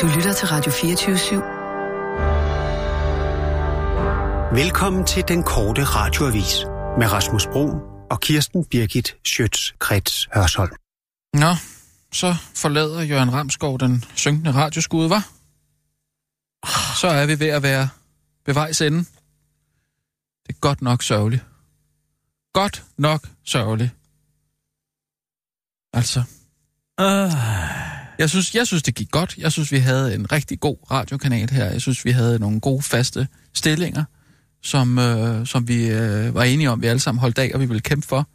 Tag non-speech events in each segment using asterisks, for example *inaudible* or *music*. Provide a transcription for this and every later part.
Du lytter til Radio 24 /7. Velkommen til den korte radioavis med Rasmus Bro og Kirsten Birgit Schøtz-Krets Hørsholm. Nå, så forlader Jørgen Ramskov den synkende radioskud, var? Så er vi ved at være ved vejs ende. Det er godt nok sørgeligt. Godt nok sørgeligt. Altså. Uh. Jeg synes, jeg synes, det gik godt. Jeg synes, vi havde en rigtig god radiokanal her. Jeg synes, vi havde nogle gode faste stillinger, som, øh, som vi øh, var enige om, vi alle sammen holdt af, og vi ville kæmpe for.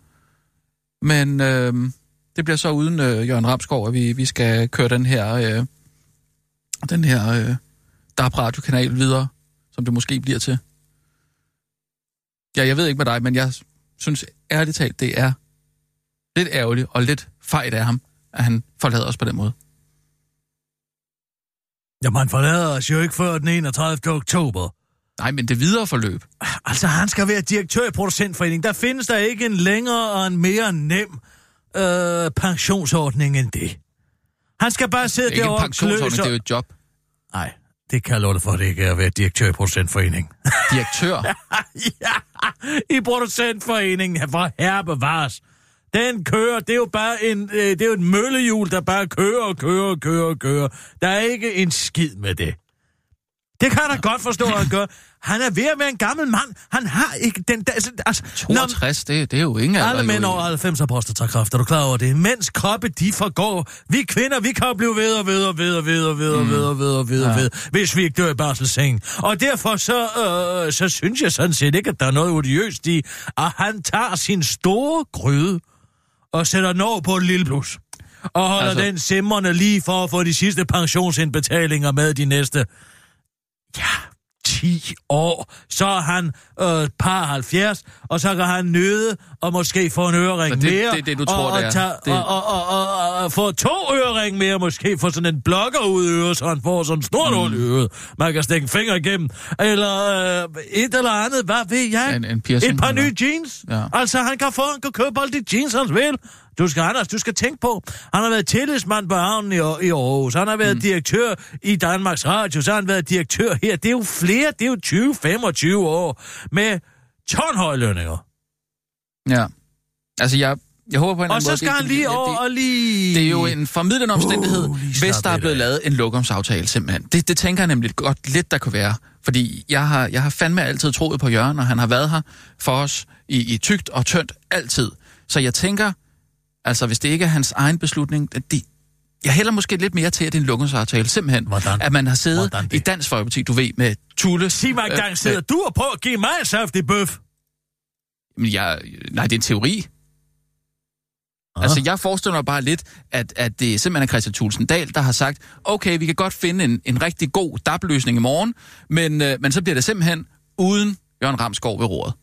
Men øh, det bliver så uden øh, Jørgen Ramskov, at vi, vi skal køre den her, øh, den her øh, DAP radiokanal videre, som det måske bliver til. Ja, jeg ved ikke med dig, men jeg synes ærligt talt, det er lidt ærgerligt og lidt fejt af ham, at han forlader os på den måde. Jamen, han forlader os jo ikke før den 31. oktober. Nej, men det videre forløb. Altså, han skal være direktør i producentforeningen. Der findes der ikke en længere og en mere nem øh, pensionsordning end det. Han skal bare sidde Ikke en derovre og pensionsordning, klø det er jo et job. Nej, det kan jeg love dig for, at det ikke er at være direktør i producentforeningen. Direktør. *laughs* ja, i producentforeningen for herre bevares. Den kører, det er jo bare en, øh, det er jo et møllehjul, der bare kører og kører og kører og kører. Der er ikke en skid med det. Det kan jeg ja. godt forstå, at gøre. Han er ved at være en gammel mand. Han har ikke den... Der, altså, 62, når, det, det er jo ingen Alle mænd over 90 har prostatakræft, er du klar over det? Mænds kroppe, de forgår. Vi kvinder, vi kan blive ved og ved og ved og ved og ved og ved og ved og ved, og mm. ved hvis vi ikke dør i barselsengen. Og derfor så, øh, så synes jeg sådan set ikke, at der er noget odiøst i, at han tager sin store gryde og sætter over på et lille blus. Og holder. Altså- den simmerne lige for at få de sidste pensionsindbetalinger med de næste... Ja, 10 år. Så er han øh, par 70, og så kan han nyde og måske få en ørering Så det- mere. det er det, du tror, og, det er. og, tage, Det- og, og, og, og, og, få to ørering mere, måske få sådan en blokker ud i øret, så han får sådan en stort hul i øret. Man kan stikke en finger igennem. Eller øh, et eller andet, hvad ved jeg? En- en piercing, Et par eller- nye jeans. Ja. Altså, han kan få, han kan købe alle de jeans, han vil. Du skal, Anders, du skal tænke på, han har været tillidsmand på havnen i, i Aarhus, han har været mm. direktør i Danmarks Radio, så har han været direktør her. Det er jo flere, det er jo 20-25 år med tonhøje lønninger. Ja. Altså, jeg, jeg håber på en eller Og anden så måde... skal det- han lige over og lige... Det er jo en formidlende omstændighed, Uh, hvis der er blevet lavet en lokumsaftale, simpelthen. Det, det tænker jeg nemlig godt lidt, der kunne være. Fordi jeg har, jeg har fandme altid troet på Jørgen, og han har været her for os i, i tygt og tyndt altid. Så jeg tænker, altså hvis det ikke er hans egen beslutning, det, jeg hælder måske lidt mere til, at det er en lokumsaftale, simpelthen. Hvordan? At man har siddet i Dansk Folkeparti, du ved, med Tulle. Sig mig engang, sidder du og prøver at give mig en saftig bøf? Men jeg, nej, det er en teori. Altså, jeg forestiller mig bare lidt, at, at det simpelthen er Christian Thulsen Dahl, der har sagt, okay, vi kan godt finde en, en rigtig god DAB-løsning i morgen, men, øh, men så bliver det simpelthen uden Jørgen Ramskov ved roret.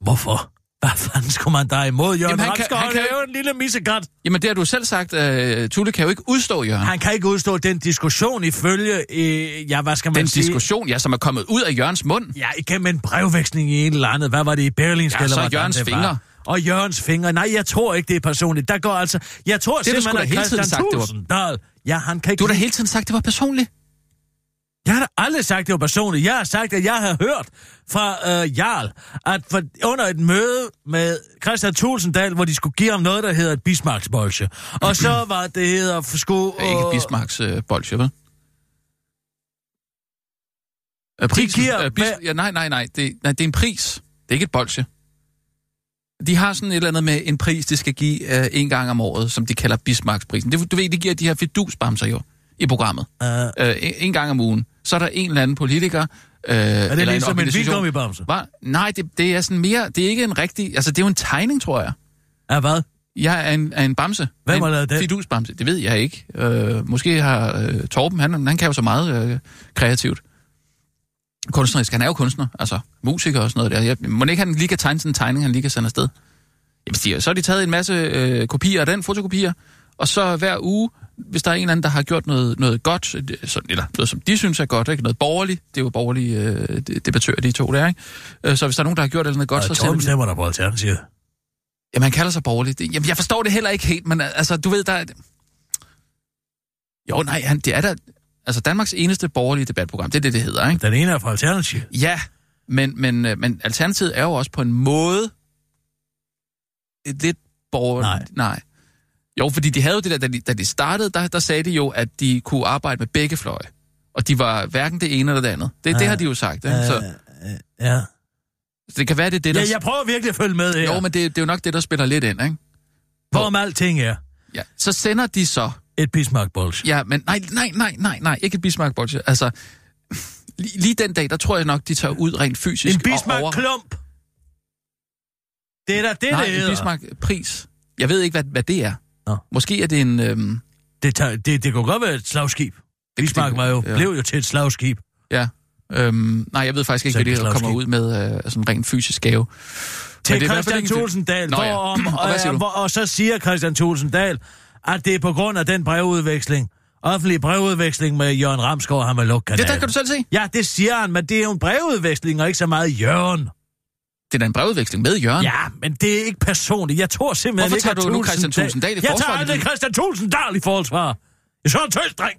Hvorfor? Hvad fanden skulle man der imod, Jørgen? Jamen, han kan- han kan lave en lille missegat. Jamen, det har du selv sagt, øh, Tulle kan jo ikke udstå, Jørgen. Han kan ikke udstå den diskussion ifølge, øh, ja, hvad skal man Den sige? diskussion, ja, som er kommet ud af Jørgens mund. Ja, igennem en brevveksling i en eller andet. Hvad var det i Berlingske? Ja, eller så Jørgens det var? fingre. Og Jørgens fingre. Nej, jeg tror ikke, det er personligt. Der går altså... Jeg tror Det simpelthen, da at Christian sagt, det var- Tulsendal... Ja, han kan ikke... Du har da hele tiden sagt, det var personligt. Jeg har da aldrig sagt, det var personligt. Jeg har sagt, at jeg har hørt fra øh, Jarl, at for, under et møde med Christian Tulsendal, hvor de skulle give ham noget, der hedder et bismarcksbolsje. Og så *clears throat* var det hedder for sku... Øh, ikke Bismarcks øh, bolsje, vel? Øh, prisen, giver- øh, bis, ja, nej, nej, nej det, nej, det er en pris. Det er ikke et bolsje. De har sådan et eller andet med en pris, de skal give øh, en gang om året, som de kalder Bismarcksprisen. Det, du ved, de giver de her fidusbamser jo i programmet. Uh, Øh, en, en gang om ugen. Så er der en eller anden politiker... Øh, er det ligesom en vildgummibamse? Hva? Nej, det, det er sådan mere... Det er ikke en rigtig... Altså, det er jo en tegning, tror jeg. af hvad? Jeg er en, er en bamse. Hvem har en lavet den? Fidusbamse. Det ved jeg ikke. Øh, måske har øh, Torben, han, han kan jo så meget øh, kreativt. Kunstnerisk. Han er jo kunstner. Altså, musiker og sådan noget der. Jeg, må ikke han lige kan tegne sådan en tegning, han lige kan sende afsted? Jamen, så har de taget en masse øh, kopier af den, fotokopier, og så hver uge, hvis der er en eller anden, der har gjort noget, noget godt, sådan, eller noget, som de synes er godt, ikke? noget borgerligt, det er jo borgerlige øh, debattører, de to der, ikke? Øh, så hvis der er nogen, der har gjort noget godt, så sender Torben de... stemmer der på Alternativet. Jamen, han kalder sig borgerlig. Jamen, jeg forstår det heller ikke helt, men altså, du ved, der er... Jo, nej, han, det er der... Altså Danmarks eneste borgerlige debatprogram, det er det, det hedder, ikke? Den ene er fra Alternativ. Ja, men, men, øh, men Alternativet er jo også på en måde lidt borgerligt. Nej. Nej. Jo, fordi de havde jo det der, da de, da de startede, der, der sagde de jo, at de kunne arbejde med begge fløje. Og de var hverken det ene eller det andet. Det, det Ja. har de jo sagt. Ikke? Så, Ja. så det kan være, det er det, der... ja, jeg prøver virkelig at følge med her. Jo, men det, det er jo nok det, der spiller lidt ind, ikke? Hvorom alting er Ja. Så sender de så... et bismarck -bolsje. Ja, men nej, nej, nej, nej, nej, ikke et bismarck -bolsje. Altså, lige, lige den dag, der tror jeg nok, de tager ud rent fysisk En bismarck-klump. Det er da det, Nej, det en hedder. Bismarck-pris. Jeg ved ikke, hvad, hvad det er. Nå. Måske er det en... Øhm, Det, tager, det, det kunne godt være et slagskib. Bismarck var jo, ja. blev jo til et slagskib. ja. Øhm, nej, jeg ved faktisk ikke, hvad det kommer ud med øh, sådan rent fysisk gave. Til det er Christian Tulsendal, Nå ja. om, *clears throat* Og hvor, og så siger Christian Tulsendal, at det er på grund af den brevudveksling, offentlig brevudveksling med Jørgen Ramsgaard, han vil lukke Det kanalen. der kan du selv se. Ja, det siger han, men det er jo en brevudveksling, og ikke så meget Jørgen. Det er da en brevudveksling med Jørgen. Ja, men det er ikke personligt. Jeg tror simpelthen Hvorfor ikke, tager at du nu Christian Thulesen Dahl i Jeg forsvar? tager aldrig Christian Tulsendal i forsvar. Jeg er sådan en tøsdreng.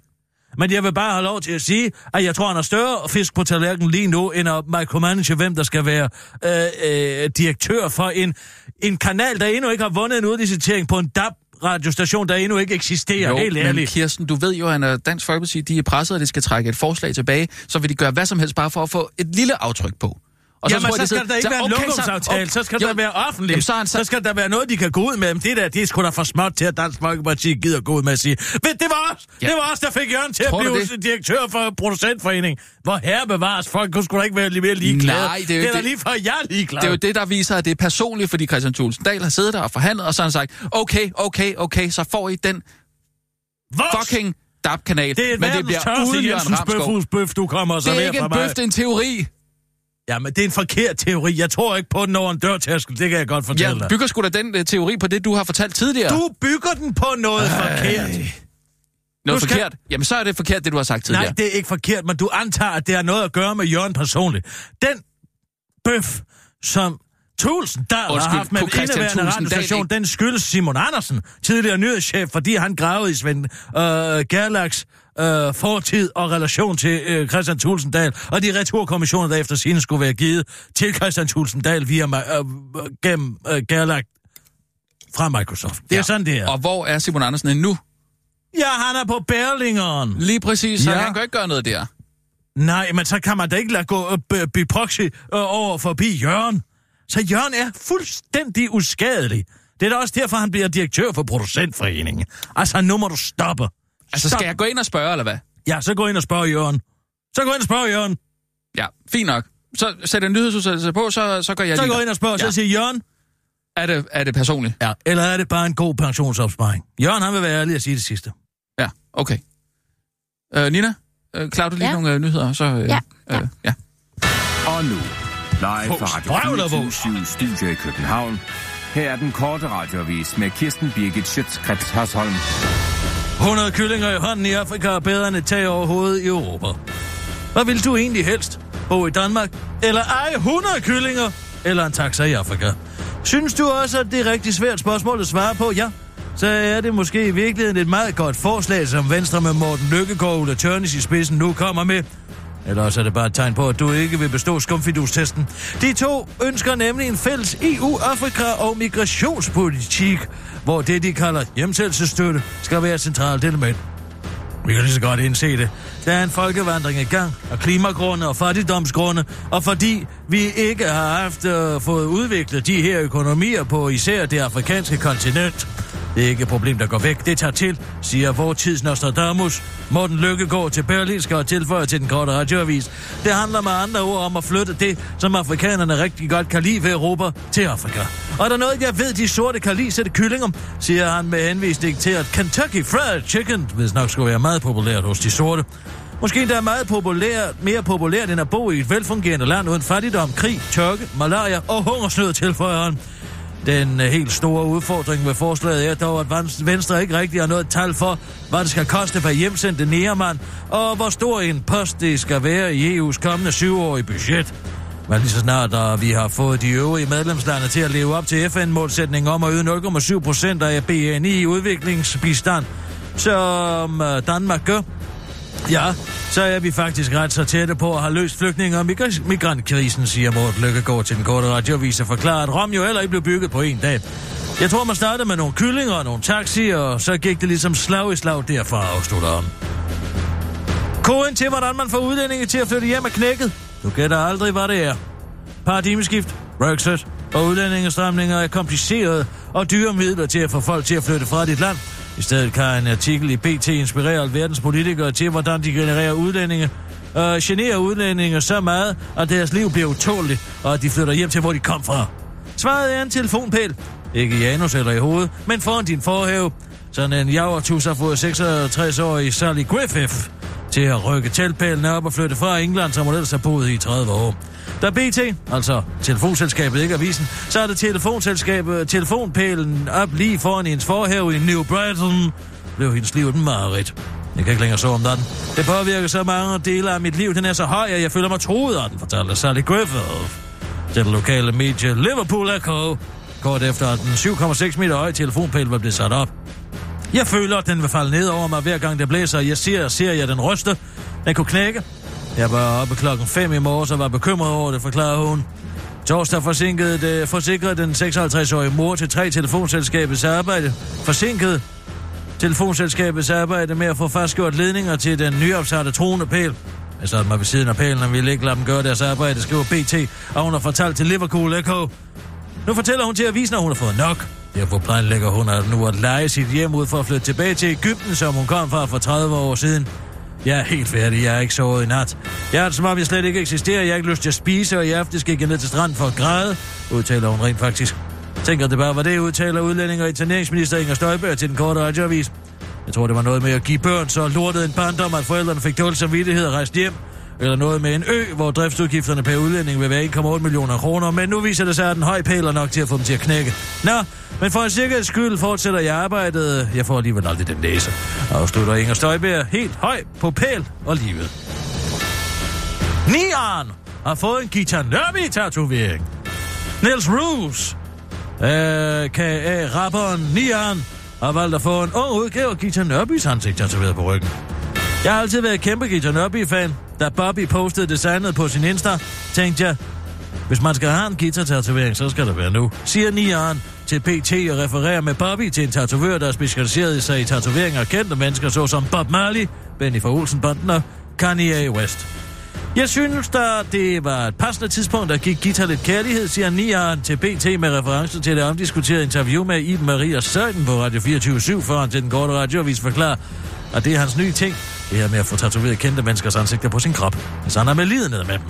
Men jeg vil bare have lov til at sige, at jeg tror, han har større fisk på tallerkenen lige nu, end at micromanage, hvem der skal være øh, øh, direktør for en, en kanal, der endnu ikke har vundet en udlicitering på en DAB radiostation, der endnu ikke eksisterer, Jo, helt men ærligt. Kirsten, du ved jo, at Dansk Folkeparti de er presset, at de skal trække et forslag tilbage, så vil de gøre hvad som helst bare for at få et lille aftryk på. Og Jamen, tror jeg, så de skal der ikke være en okay, lokumsaftale, så skal jo, der være offentligt. Jamen, så han så så... skal der være noget, de kan gå ud med. Men det der, det er sgu da for småt til, at Dansk Folkeparti gider gå ud med at sige, ved, det var os, Ja. det var os, der fik Jørgen til Tror at blive det? direktør for producentforening. Hvor herre bevares, folk kunne sgu da ikke være lige mere ligeglade. Nej, det er det er det- lige for, jeg er ligeglad. Det er jo det, der viser, at det er personligt, fordi Christian Thulesen Dahl har siddet der og forhandlet, og så har han sagt, okay, okay, okay, så får I den Voks! fucking DAB-kanal, det er men det bliver uden Jørgen Ramskov. bøfhusbøf, du kommer og Det er ikke en bøf, det er en teori. Ja, men det er en forkert teori. Jeg tror ikke på den over en dørtærskel. Det kan jeg godt fortælle Jeg dig. bygger sgu da den uh, teori på det, du har fortalt tidligere. Du bygger den på noget forkert. Noget skal- forkert. Jamen, så er det forkert, det du har sagt tidligere. Nej, det er ikke forkert, men du antager, at det har noget at gøre med Jørgen personligt. Den bøf, som Tulsen der har haft med en indeværende radiostation, den skyldes Simon Andersen, tidligere nyhedschef, fordi han gravede i Svend øh, Gerlachs øh, fortid og relation til øh, Christian Tulsendal, og de returkommissioner, der efter sine skulle være givet til Christian Tulsendal via øh, øh, gennem øh, Gerlach fra Microsoft. Det er Ja. sådan, det er. Og hvor er Simon Andersen nu? Ja, han er på Berlingeren. Lige præcis, så Ja. han kan ikke gøre noget der. Nej, men så kan man da ikke lade gå øh, blive proxy øh, over forbi Jørgen. Så Jørgen er fuldstændig uskadelig. Det er da også derfor, han bliver direktør for producentforeningen. Altså, nu må du stoppe. Altså, skal jeg gå ind og spørge, eller hvad? Ja, så gå ind og spørg Jørgen. Så gå ind og spørg Jørgen. Ja, fint nok. Så sæt en nyhedsudsættelse på, så, så går jeg Så lige gå ind og spørg, så Ja. siger Jørgen, Er det, er det personligt? ja, eller er det bare en god pensionsopsparing? Jørgen, han vil være ærlig og sige det sidste. Ja, okay. Øh, Nina, øh, klarer du lige Ja. nogle øh, nyheder? Så, øh, Ja, ja. Øh, ja. Og nu, live fra Radio vås. 24 Studio i København. Her er den korte radiovis med Kirsten Birgit Schøtzgrads Hasholm. 100 kyllinger i hånden i Afrika er bedre end et tag over hovedet i Europa. Hvad vil du egentlig helst? Bo i Danmark? Eller eje 100 kyllinger? Eller en taxa i Afrika? Synes du også, at det er rigtig svært spørgsmål at svare på? Ja. Så er det måske i virkeligheden et meget godt forslag, som Venstre med Morten Lykkegaard og Tørnes i spidsen nu kommer med. Eller også er det bare et tegn på, at du ikke vil bestå skumfidustesten. De to ønsker nemlig en fælles EU, Afrika og migrationspolitik, hvor det, de kalder hjemsættelsesstøtte, skal være et centralt element. Vi kan lige så godt indse det. Der er en folkevandring i gang af klimagrunde og fattigdomsgrunde, og fordi vi ikke har haft uh, fået udviklet de her økonomier på især det afrikanske kontinent. Det er ikke et problem, der går væk. Det tager til, siger vor tids Nostradamus. Morten Lykkegaard til Berlinske og tilføjer til den korte radioavis. Det handler med andre ord om at flytte det, som afrikanerne rigtig godt kan lide ved Europa, til Afrika. Og er der noget, jeg ved, de sorte kan lide, så er det kyllinger, siger han med henvisning til, at Kentucky Fried Chicken, hvis nok skulle være meget populært hos de sorte. Måske endda meget populært, mere populært end at bo i et velfungerende land uden fattigdom, krig, tørke, malaria og hungersnød, tilføjer han. Den øh, helt store udfordring ved forslaget er dog, at Venstre ikke rigtig har noget tal for, hvad det skal koste per hjemsendte nærmand, og hvor stor en post det skal være i EU's kommende syvårige budget. Men lige så snart da vi har fået de øvrige medlemslande til at leve op til FN-målsætningen om at yde 0,7 procent af BNI i udviklingsbistand, som øh, Danmark gør, Ja, så er vi faktisk ret så tætte på at have løst flygtninge- og migra- migrantkrisen, siger Morten Lykkegaard til den korte radioavis og forklarer, at Rom jo heller ikke blev bygget på en dag. Jeg tror, man startede med nogle kyllinger og nogle taxier, og så gik det ligesom slag i slag derfra, afslutter om. Koden til, hvordan man får udlændinge til at flytte hjem er knækket. Du gætter aldrig, hvad det er. Paradigmeskift, Brexit og udlændingestramninger er komplicerede og dyre midler til at få folk til at flytte fra dit land. I stedet kan en artikel i BT inspirere alverdens politikere til, hvordan de genererer udlændinge og generer udlændinge så meget, at deres liv bliver utåligt, og at de flytter hjem til, hvor de kom fra. Svaret er en telefonpæl. Ikke i anus eller i hovedet, men foran din forhæve. Sådan en javertus har fået 66-årig Sally Griffith til at rykke teltpælene op og flytte fra England, som hun ellers har boet i 30 år. Da BT, altså telefonselskabet, ikke avisen, så er det telefonselskabet, telefonpælen op lige foran hendes forhæve i New Brighton, blev hendes liv et mareridt. Jeg kan ikke længere så om den. Det påvirker så mange dele af mit liv. Den er så høj, at jeg føler mig troet af den, fortalte Sally Griffith til det lokale medie Liverpool Echo, kort efter at den 7,6 meter høje telefonpæl var blevet sat op. Jeg føler, at den vil falde ned over mig, hver gang det blæser. Jeg ser, ser jeg den ryste. Den kunne knække. Jeg var oppe klokken 5 i morges og var bekymret over det, forklarede hun. Torsdag forsinkede det, øh, forsikrede den 56-årige mor til tre telefonselskabets arbejde. Forsinket telefonselskabets arbejde med at få fastgjort ledninger til den nyopsatte troende pæl. Jeg sad mig ved siden af pælen og ville ikke lade dem gøre deres arbejde, skriver BT, og hun har fortalt til Liverpool Echo. Nu fortæller hun til avisen, at hun har fået nok. Derfor planlægger hun at nu at lege sit hjem ud for at flytte tilbage til Ægypten, som hun kom fra for 30 år siden. Jeg er helt færdig, jeg er ikke sovet i nat. Jeg er det som om, jeg slet ikke eksisterer, jeg har ikke lyst til at spise, og i aften skal jeg ned til stranden for at græde, udtaler hun rent faktisk. Tænker det bare var det, udtaler udlænding og interneringsminister Inger Støjberg til den korte radioavis. Jeg tror, det var noget med at give børn så lortet en barndom, at forældrene fik dårlig samvittighed og rejste hjem. Eller noget med en ø, hvor driftsudgifterne per udlænding vil være 1,8 millioner kroner, men nu viser det sig, at den høj pæler nok til at få dem til at knække. Nå, men for en sikkerheds skyld fortsætter jeg arbejdet. Jeg får alligevel aldrig den næse. Afslutter Inger Støjberg helt høj på pæl og livet. Nian har fået en Gita tatovering. Niels Roos, øh, kan øh, rapperen Nian, har valgt at få en ung udgave af Gita Nørbys ansigt tatoveret på ryggen. Jeg har altid været kæmpe Gita Nørby-fan. Da Bobby postede designet på sin Insta, tænkte jeg, hvis man skal have en guitar-tatovering, så skal det være nu, siger Nian til PT og refererer med Bobby til en tatovør, der specialiserede sig i tatoveringer af kendte mennesker, såsom Bob Marley, Benny fra Olsenbanden og Kanye West. Jeg synes da, det var et passende tidspunkt at give guitar lidt kærlighed, siger Nian til BT med reference til det omdiskuterede interview med Iben Maria Søjden på Radio 24-7 foran til den korte radioavis forklarer, at det er hans nye ting, det her med at få tatoveret kendte menneskers ansigter på sin krop, hvis han er med lidenhed med dem.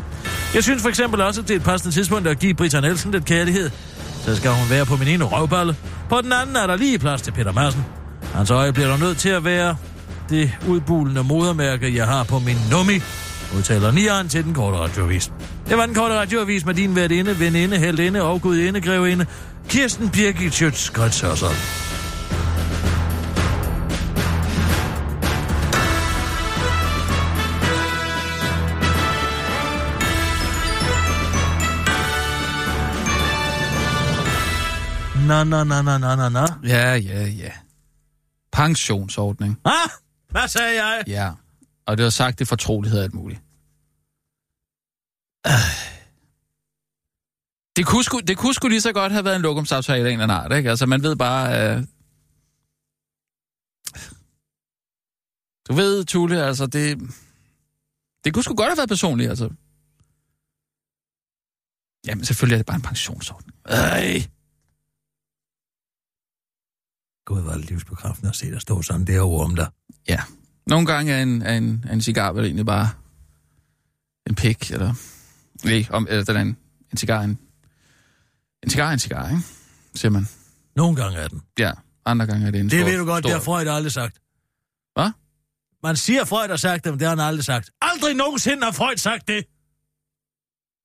Jeg synes for eksempel også, at det er et passende tidspunkt at give Britta Nielsen lidt kærlighed. Så skal hun være på min ene røvballe. På den anden er der lige plads til Peter Madsen. Hans øje bliver der nødt til at være det udbulende modermærke, jeg har på min nummi, udtaler Nian til den korte radioavis. Det var den korte radioavis med din værtinde, veninde, heldinde og gudinde, grevinde, Kirsten Birgit Schøtz, Na, na, na, na, na, na, na. Ja, ja, ja. Pensionsordning. Ah, hvad sagde jeg? Ja. Og det var sagt i fortrolighed alt muligt. Det kunne, sgu, det kunne sgu lige så godt have været en lokumsaftale af en eller anden art, ikke? Altså, man ved bare... Øh... Du ved, Tule, altså, det... Det kunne sgu godt have været personligt, altså. Jamen, selvfølgelig er det bare en pensionsordning. Ej. Gud, er det livsbekræftende at se dig stå sådan derovre om dig. Ja. Nogle gange er en, er en, er en cigar vel egentlig bare en pik, eller... Nej, om, eller den er en, en cigar, en, en cigar en cigar, ikke? Siger man. Nogle gange er den. Ja, andre gange er det en Det stor, ved du godt, stor... det har Freud aldrig sagt. Hvad? Man siger, at Freud har sagt det, men det har han aldrig sagt. Aldrig nogensinde har Freud sagt det.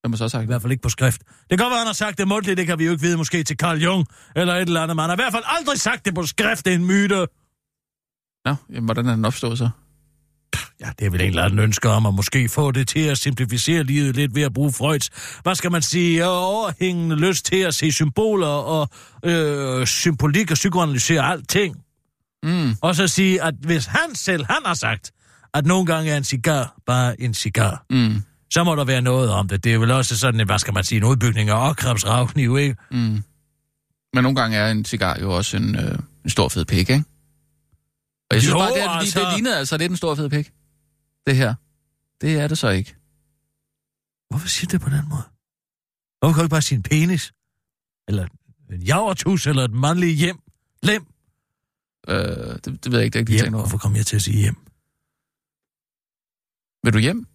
Hvem har så sagt I hvert fald ikke på skrift. Det kan godt være, han har sagt det mundtligt, det kan vi jo ikke vide, måske til Carl Jung eller et eller andet. Man har i hvert fald aldrig sagt det på skrift, det er en myte. Nå, jamen, hvordan er den opstået så? Ja, det er vel en eller anden ønske om at måske få det til at simplificere livet lidt ved at bruge Freuds, hvad skal man sige, overhængende lyst til at se symboler og øh, symbolik og psykoanalysere alting. Mm. Og så sige, at hvis han selv, han har sagt, at nogle gange er en cigar bare en cigar. Mm. Så må der være noget om det. Det er vel også sådan, hvad skal man sige, en udbygning af åkrabsravkniv, ikke? Mm. Men nogle gange er en cigar jo også en, øh, en stor fed pik, ikke? Og jeg synes Jo, bare, det, er, altså. det ligner altså lidt en stor fed pik. Det her. Det er det så ikke. Hvorfor siger du det på den måde? Hvorfor kan du ikke bare sige en penis? Eller en javertus, eller et mandligt hjem? Lem? Øh, det, det ved jeg ikke, det er ikke Hjem. Hvorfor kom jeg til at sige hjem? Vil du hjem?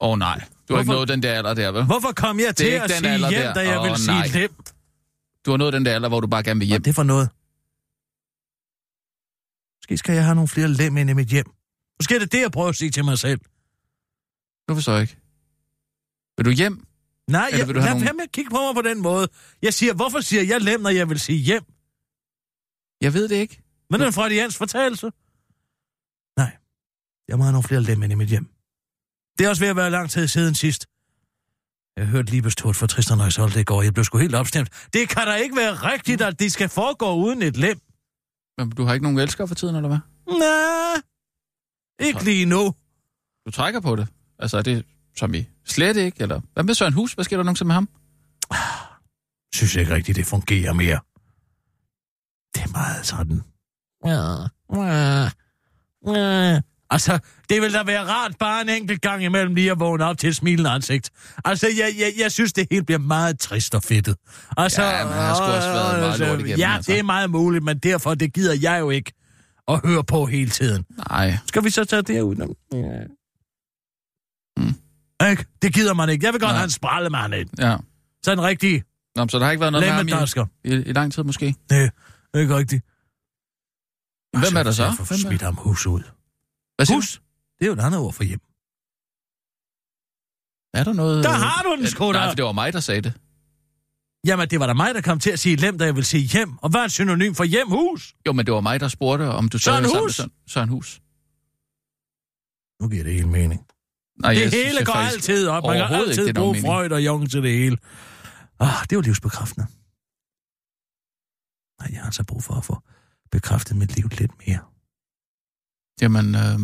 Åh oh, nej, du har ikke Hvorfor- nået den der alder der, vel? Hvorfor kom jeg til ikke at den sige hjem, der. da jeg Åh, ville sige nej. lem? Du har nået den der alder, hvor du bare gerne vil Hvad hjem. er det for noget? Måske skal jeg have nogle flere lem ind i mit hjem. Måske er det det, jeg prøver at sige til mig selv. Forstår jeg ikke. Vil du hjem? Nej, Eller jeg, vil du lad nogle- være med at kigge på mig på den måde. Jeg siger, hvorfor siger jeg lem, når jeg vil sige hjem? Jeg ved det ikke. Men det er en freudiansk fortalelse. Nej, jeg må have nogle flere lem ind i mit hjem. Det er også ved at være lang tid siden sidst. Jeg hørte Libestort fra Tristan og Isolde i går. Jeg blev sgu helt opstemt. Det kan da ikke være rigtigt, at det skal foregå uden et lem. Men du har ikke nogen elsker for tiden, eller hvad? Nej, ikke lige nu. Du trækker på det. Altså, er det som i slet ikke? Eller hvad med Søren Hus? Hvad sker der nogensinde med ham? Synes ikke rigtigt, det fungerer mere. Det er meget sådan. Altså, det vil da være rart bare en enkelt gang imellem lige at vågne op til et smilende ansigt. Altså, jeg, jeg, jeg synes, det hele bliver meget trist og fedtet. Altså, Ja, men han har sgu også været meget lort igennem, Ja, altså. det er meget muligt, men derfor, det gider jeg jo ikke at høre på hele tiden. Nej. Skal vi så tage det ud? Ja. Mm. Ikke? Det gider man ikke. Jeg vil godt Nej. have en sprallemand ind. Ja. Sådan en rigtig Nå, så der har ikke været noget med ham i, i, i lang tid, måske? Nej, ikke rigtigt. Hvem er der så? Jeg får smidt ham hus ud. Hvad Hus? Det er jo et andet ord for hjem. du? Er der noget... Der har du den Øh, sgu da. Nej, for det var mig, der sagde det. Jamen, det var da mig, der kom til at sige lem, da jeg ville sige hjem. Og hvad er et synonym for hjem? Hus? Jo, men det var mig, der spurgte, om du Søren det sammen med Hus? Søren, Hus. Nu giver det hele mening. Nej, Det jeg synes, hele jeg går faktisk altid op. Man kan altid ikke, bruge. Freud og Jung til det hele. Ah, det var livsbekræftende. Nej, jeg har altså brug for at få bekræftet mit liv lidt mere. Jamen, øh,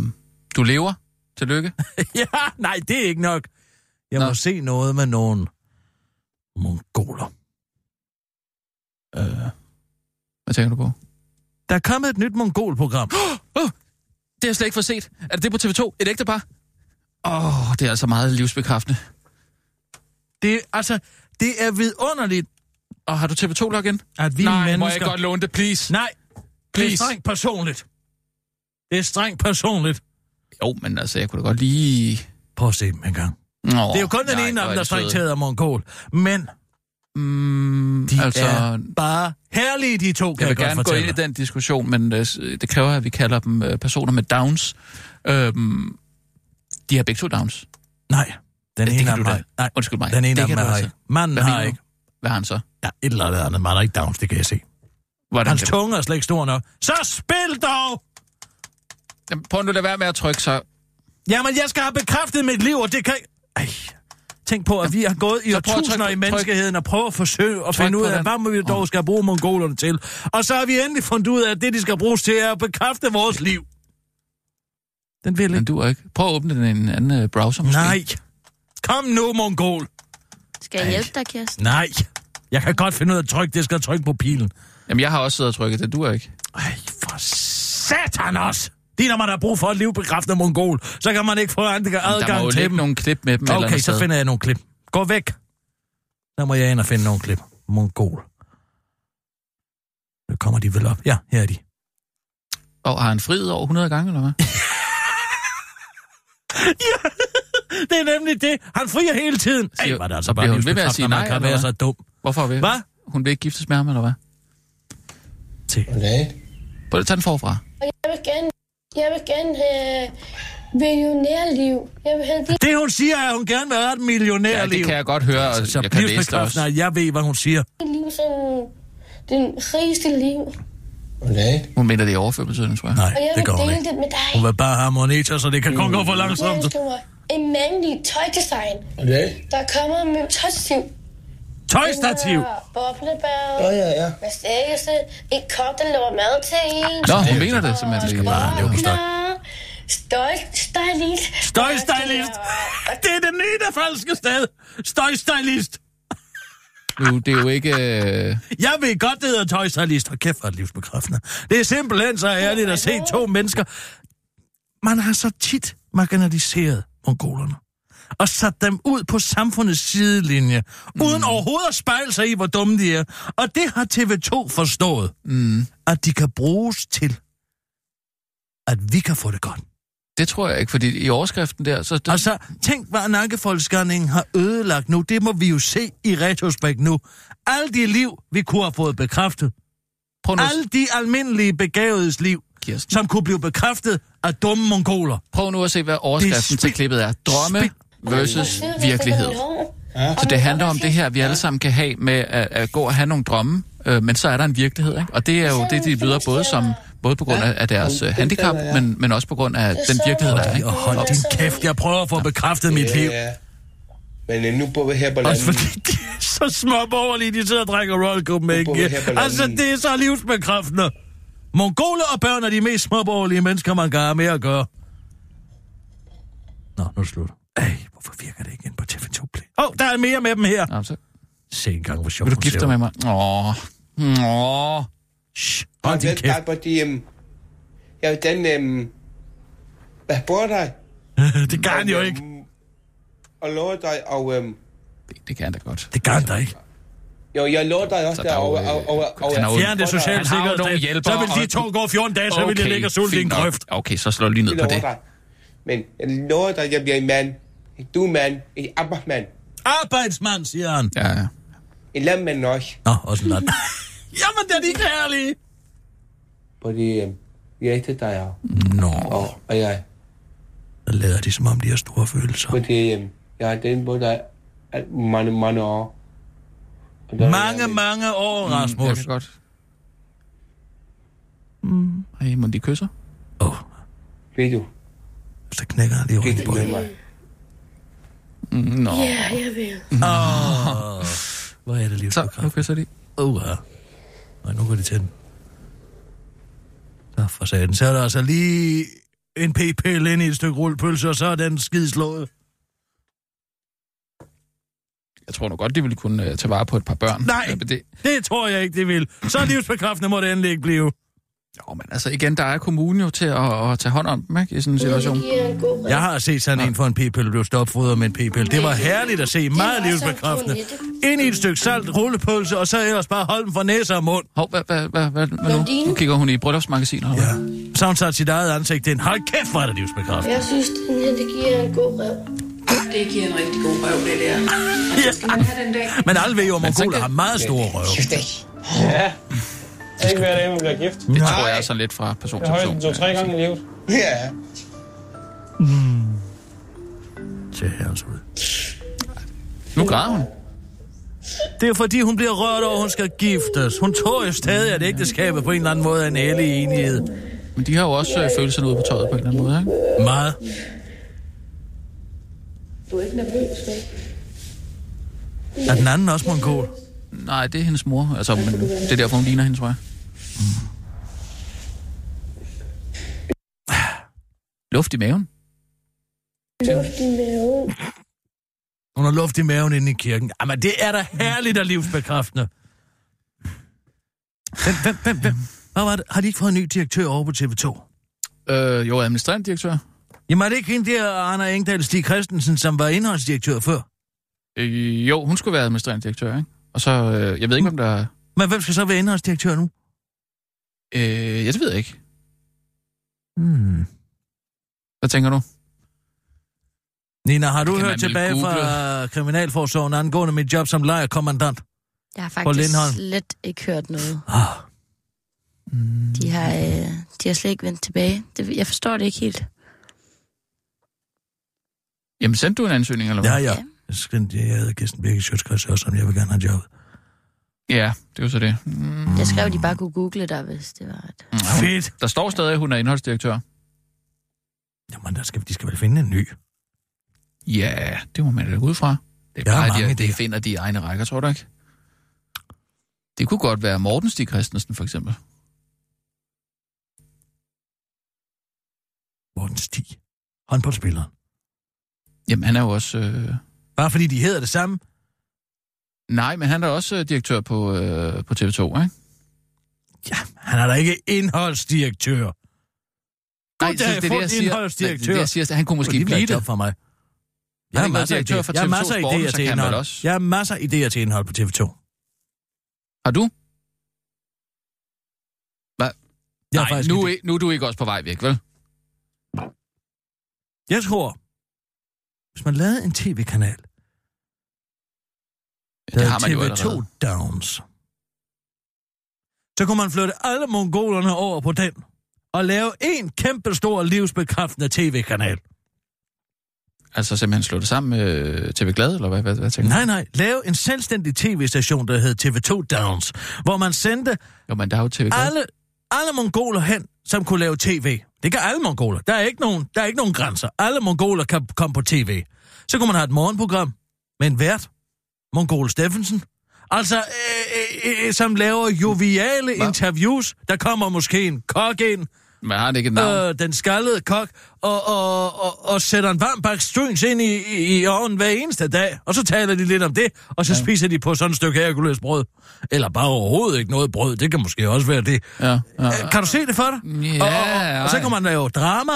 du lever. Tillykke. *laughs* ja, nej, det er ikke nok. Jeg Nå. må se noget med nogen mongoler. Øh, hvad tænker du på? Der er kommet et nyt mongolprogram. *gasps* Det har jeg slet ikke fået set. Er det det på TV2? Et ægte par? Åh, oh, det er altså meget livsbekræftende. Det, altså, det er vidunderligt, Og har du TV2-login? at vi Nej, mennesker... må jeg godt låne det, please? Nej, det er Please. strengt personligt. Det er strengt personligt. Jo, men altså, jeg kunne da godt lige... Prøv at se dem en gang. Nå, Det er jo kun den nej, ene af dem, er der strengt taget er mongol. Men Mm, de altså, er bare herlige, de to, kan jeg jeg, vil godt gerne gå fortælle ind i den diskussion, men øh, det kræver, at vi kalder dem øh, personer med downs. Øhm, de har begge to downs. Nej, den det ene af dem har... Nej, Undskyld mig. den ene af dem har ikke. Manden Hvad har ikke. Hvad har han så? Ja, et eller andet andet. Man har ikke downs, det kan jeg se. Hvordan Hans tunge er slet ikke stor nok. Så spil dog! Jamen, Prøv nu at lade være med at trykke så. Jamen, jeg skal have bekræftet mit liv, og det kan... Ej. Tænk på, at vi har gået i årtusinder i menneskeheden og prøve at forsøge at finde ud af, den. hvad må vi dog skal bruge mongolerne til. Og så har vi endelig fundet ud af, at det, de skal bruges til, er at bekræfte vores liv. Den vil Men ikke. du er ikke. Prøv at åbne den i en anden øh, browser måske. Nej. Kom nu, mongol. Skal jeg hjælpe dig, Kirsten? Nej. Jeg kan godt finde ud af at trykke. Det skal trykke på pilen. Jamen, jeg har også siddet og trykket det. Du er ikke. Ej, for satan også. Det er, når man har brug for et livbekræftende mongol. Så kan man ikke få adgang Der må jo til ligge dem. nogle klip med dem. eller Okay, andet så sted. finder jeg nogle klip. Gå væk. Så må jeg ind og finde nogle klip. Mongol. Nu kommer de vel op. Ja, her er de. Og har han friet over 100 gange, eller hvad? *laughs* Det er nemlig det. Han frier hele tiden. Ej, var det altså og bare hun ved med at sige nej, kan eller være så dum. Hvorfor vil Hvad? Hun vil ikke giftes med ham, eller hvad? Til. Prøv at tage den forfra. Jeg vil gerne, jeg vil gerne have millionærliv. Jeg vil have det Det hun siger er, at hun gerne vil have et Ja, millionærliv. det kan jeg godt høre, og så jeg kan læse det også. jeg ved, hvad hun siger. liv som den rigeste liv. Hun mener det i overført betydning, tror jeg. Nej, Og jeg det vil gør hun dele ikke. det med dig. Hun vil bare have moneter, så det kan kun gå for Jeg langsomt. ønsker mig en mandlig tøjdesign, der kommer med tøjstativ. Boblebær. Ja, ja, ja. Massage. En kop, der laver mad til en. Nå, hun mener det simpelthen. Bare ikke. lave på. Klar. støjstylist. Støjstylist. Det er det nye, der falske sted. Støjstylist. Nu, det er jo ikke... Øh... Jeg ved godt, det hedder tøjstylist. Og kæft, for et livsbekræftende. Det er simpelthen så ærligt at se to mennesker. Man har så tit marginaliseret mongolerne og sat dem ud på samfundets sidelinje, mm. uden overhovedet at spejle sig i, hvor dumme de er. Og det har TV2 forstået, Mm. at de kan bruges til, at vi kan få det godt. Det tror jeg ikke, fordi i overskriften der... Så det... Altså, tænk, hvad nakkefoldskanningen har ødelagt nu. Det må vi jo se i retrospekt nu. Alle de liv, vi kunne have fået bekræftet. Prøv nu, Alle de almindelige begavedes liv, Kirsten. som kunne blive bekræftet af dumme mongoler. Prøv nu at se, hvad overskriften er til klippet er. Drømme versus virkelighed. Så det handler om det her, vi alle sammen kan have med at, at gå og have nogle drømme, øh, men så er der en virkelighed, ikke? Og det er jo det, de byder både som både på grund af, af deres øh, handicap, men, men også på grund af den virkelighed, der er, ikke? Og hold din kæft, jeg prøver at få bekræftet mit liv. Ja. Men øh, nu bor vi her på Også landet. fordi de er så småborgerlige, de sidder og drikker Royal Copenhagen. På. Altså, det er så livsbekræftende. Mongoler og børn er de mest småborgerlige mennesker, man kan have med at gøre. Nå, nu er det slut. Ej, hvorfor virker det ikke ind på TV2 Play? Åh, oh, der er mere med dem her. Nå, så Se engang, hvor sjovt vil du gifte dig med mig? Åh. Åh. Shh, Og hold din den kæft. der, hvor de... øhm, Ja, den... øhm, Hvad bor der? *laughs* det kan han jo ikke. Og lover dig, og... øhm, Det, det kan han da godt. Det kan han da ikke. Jo, jeg lover dig også Så der der er jo, over... øh, Fjern det sociale sikkerhedsnet. Så vil de og- to gå 14 dage, så vil de ligge og sulte i en grøft. Okay, så slå lige ned Jeg på det. dig. Men jeg lover dig, jeg bliver en mand. Du er en mand. En arbejdsmand. Arbejdsmand, siger han. Ja, ja. En landmand også. Nå, også en land. *laughs* Jamen, det er de kærlige. Fordi øhm, jeg er ikke dig, og, Nå, og, og jeg... der lader de, som om de har store følelser. Fordi øhm, jeg har den på dig mange, mange år. Er Mange, jeg- mange år, Mm, jeg Rasmus. kan godt. Mm. Ej, må de kysser? Åh, oh, Ved du, så knækker han lige det på mig. Nå. Ja, jeg vil. Åh, hvor er det Så, nu livsbekræft. kysser de. Åh, ja. Nej, nu går de til den. Så for satan. Så er der altså lige en p-pille ind i et stykke rullepølse, og så er den skid slået. Jeg tror nu godt, de ville kunne uh, tage vare på et par børn. Nej. Det, Det tror jeg ikke, det vil. Så livsbekræftende må det endelig ikke blive. Jo, men altså igen, der er kommunen jo til at, at tage hånd om dem, ikke? I sådan en situation. Jeg har set sådan en for en p-pille blive stopfodret med en p-pille. Det var herligt at se. Meget var så livsbekræftende. Ind i et stykke salt, rullepølse, og så ellers bare holde dem for næse og mund. Hov, hvad, hvad, hvad, hvad, hvad nu? Nu kigger hun i bryllupsmagasinet. Ja. Så hun taget sit eget ansigt ind. Hold kæft, hvor er det livsbekræftende. Jeg synes, den her, det giver en god rev. Det giver en rigtig god røv, det der. *laughs* Ja. Skal man have den dag? Men alle ved jo, at mongoler har meget store røve. Ja. Det er ikke hver dag, man bliver gift. Det tror jeg er sådan lidt fra person Jeg til person. højst to-tre gange i livet. Ja. Til herrens ud. Nu græder hun. Det er fordi, hun bliver rørt over, at hun skal giftes. Hun tror jo stadig, at ægteskabet på en eller anden måde er en ærlig enighed. Men de har jo også øh, følelserne ude på tøjet på en eller anden måde, ikke? Meget. Du er ikke nervøs, vel? Er den anden også mongol? Nej, det er hendes mor. Altså, men det er derfor, hun ligner hende, tror jeg. Luft i maven. Luft i maven. Hun har luft i maven inde i kirken. Jamen, det er da herligt og livsbekræftende. Hvem, hvem, hvem, hvem? Hvad var det? Har de ikke fået en ny direktør over på TV2? Øh, jo, administrerende direktør. Jamen, er det ikke hende der, Anna Engdahl Stig Christensen, som var indholdsdirektør før? Øh, jo, hun skulle være administrerende direktør, ikke? Og så, øh, jeg ved ikke, hvem der... er- Men hvem skal så være indholdsdirektør nu? Øh, ja, det ved jeg ikke. Hmm. Hvad tænker du? Nina, har du hørt tilbage google. fra Kriminalforsorgen angående mit job som lejerkommandant? Jeg har faktisk slet ikke hørt noget. Ah, De har, øh, de har slet ikke vendt tilbage. Det, jeg forstår det ikke helt. Jamen, sendte du en ansøgning, eller hvad? ja, ja. Ja. Jeg jeg hedder Kirsten Birke Sjøtskreds også, som jeg vil gerne have jobbet. Ja, det var så det. Mm, Jeg skrev, de bare kunne google dig, hvis det var et... hun, Fedt! der står stadig, at hun er indholdsdirektør. Jamen, der skal, de skal vel finde en ny. Ja, det må man da gå ud fra. Det er bare, mange de, de finder de egne rækker, tror du ikke? Det kunne godt være Morten Stig Christensen, for eksempel. Morten Stig dygtig håndboldspiller. Jamen, han er jo også... Øh... Bare fordi de hedder det samme. Nej, men han er også øh, direktør på, øh, på TV2, ikke? Ja, han er da ikke indholdsdirektør. Nej, Goddag, det er det, fuld jeg siger. Det er det, jeg siger. Han kunne måske Det blive det. job for mig. Jeg har masser af idéer. for Jeg har TV2 masser af idéer til indhold. også. Jeg har masser af idéer til indhold på TV2. Har du? Hvad? Nej, nu, er, nu er du ikke også på vej væk, vel? Jeg tror, hvis man lavede en tv-kanal, det har man jo TV2 allerede. Downs, så kunne man flytte alle mongolerne over på den, og lave en kæmpe stor livsbekræftende tv-kanal. Altså simpelthen slå det sammen med øh, TV Glad, eller hvad, hvad, hvad tænker? Nej, nej, lave en selvstændig tv-station, der hed TV2 Downs, hvor man sendte Jo, men der er jo TV Glad. alle, alle mongoler hen, som kunne lave tv. Det kan alle mongoler. Der er ikke nogen, der er ikke nogen grænser. Alle mongoler kan komme på tv. Så kunne man have et morgenprogram med en vært, Mongol Steffensen. Altså, øh, øh, øh, som laver joviale Hva? interviews. Der kommer måske en kok ind, Men har han ikke et navn? øh, den skaldede kok, og, og, og, og sætter en varm bakke stryns ind i, i, i ovnen hver eneste dag. Og så taler de lidt om det, og så ja. spiser de på sådan et stykke herkuløst brød. Eller bare overhovedet ikke noget brød. Det kan måske også være det. Ja, ja. Øh, Kan du se det for dig? Ja, og, og, og så ej. kan man lave drama,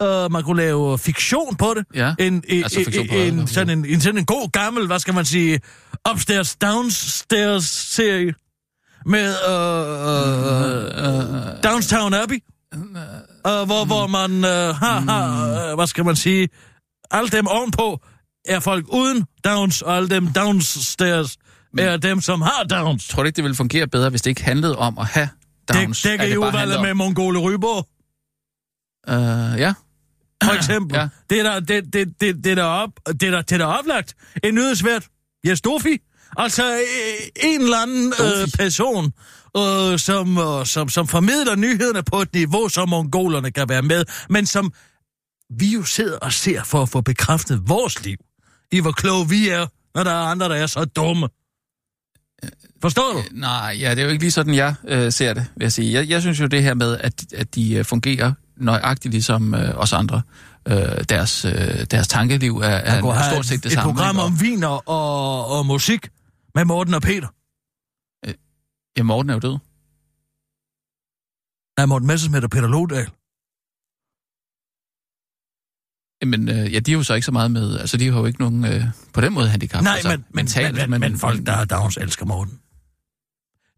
og man kunne lave fiktion på det. Ja, En, en, altså fiktion på en, en, sådan en, en, sådan en god gammel, hvad skal man sige, upstairs, downstairs serie med uh, uh, Downtown Abbey. Uh, hvor, hvor man uh, har, har uh, hvad skal man sige, alle dem ovenpå er folk uden downs, og alle dem downstairs er dem, som har downs. Tror du ikke, det ville fungere bedre, hvis det ikke handlede om at have downs? Det i bare udvalget handlede med Mongole Ryborg. om- Øh, ja. For eksempel. Ja. Det er der, det, det, det, det er der op, det er der, det er der oplagt. En nyhedsvært. Jes Dofi. Altså øh, en eller anden øh, person, øh, som, øh, som, som formidler nyhederne på et niveau, som mongolerne kan være med, men som vi jo sidder og ser for at få bekræftet vores liv. I hvor kloge vi er, når der er andre, der er så dumme. Forstår du? Nej, ja, det er jo ikke lige sådan, jeg øh, ser det, vil jeg sige. Jeg, jeg synes jo det her med, at, at de øh, fungerer nøjagtigt ligesom øh, os andre. Øh, deres, øh, deres tankeliv er, er, er stort set det et samme. program ikke? om viner og, og musik med Morten og Peter. Ja, Morten er jo død. Nej, Morten Messersmith og Peter Lodal. Men øh, ja, de er jo så ikke så meget med, altså de har jo ikke nogen øh, på den måde handicap. Nej, altså, men, men, mentalt, men, men, men folk, der er Downs, elsker Morten.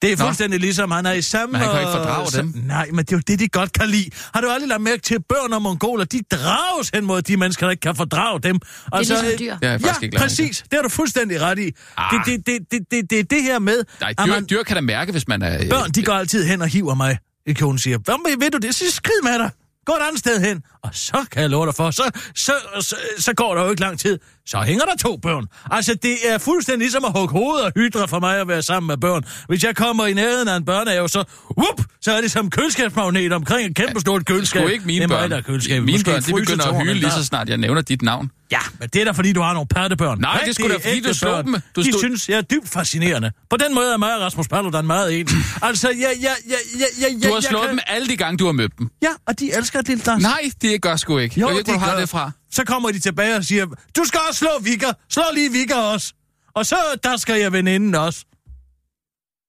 Det er Nå. fuldstændig ligesom, han er i samme... Men han kan ikke øh, fordrage dem. Nej, men det er jo det, de godt kan lide. Har du aldrig lagt mærke til, at børn og mongoler, de drages hen mod de mennesker, der ikke kan fordrage dem? Det er ligesom øh, dyr. Det er jeg faktisk ja, ikke præcis. Det har du fuldstændig ret i. Ah. Det, det, det, det, det, det er det her med, Nej, dyr, man, dyr kan da mærke, hvis man er... Børn, de går altid hen og hiver mig i kjolen og siger, hvad ved du det? Så skrid med dig. Gå et andet sted hen. Og så kan jeg love dig for, så, så, så, så går der jo ikke lang tid. Så hænger der to børn. Altså, det er fuldstændig ligesom at hugge hovedet og hydre for mig at være sammen med børn. Hvis jeg kommer i nærheden af en børnehave, så, whoop, så er det som køleskabsmagnet omkring et kæmpe stort køleskab. Sgu ikke mine det er børn. mig, der er. Mine Måske børn, de begynder at hyle lige så snart jeg nævner dit navn. Ja, men det er da fordi, du har nogle pattebørn. Nej, det er sgu da, fordi du slog dem. Du De stod- synes, jeg er dybt fascinerende. På den måde er mig og Rasmus Paludan meget ens. *clears throat* altså, jeg, jeg, jeg, jeg, jeg, Du har slået kan... dem alle de gange, du har mødt dem. Ja, og de elsker det, dans. Nej, det gør sgu ikke. Jo, jeg ved ikke, hvor de du har det fra. Så kommer de tilbage og siger, du skal også slå Vigger. Slå lige Vigger også. Og så, der skal jeg veninden også.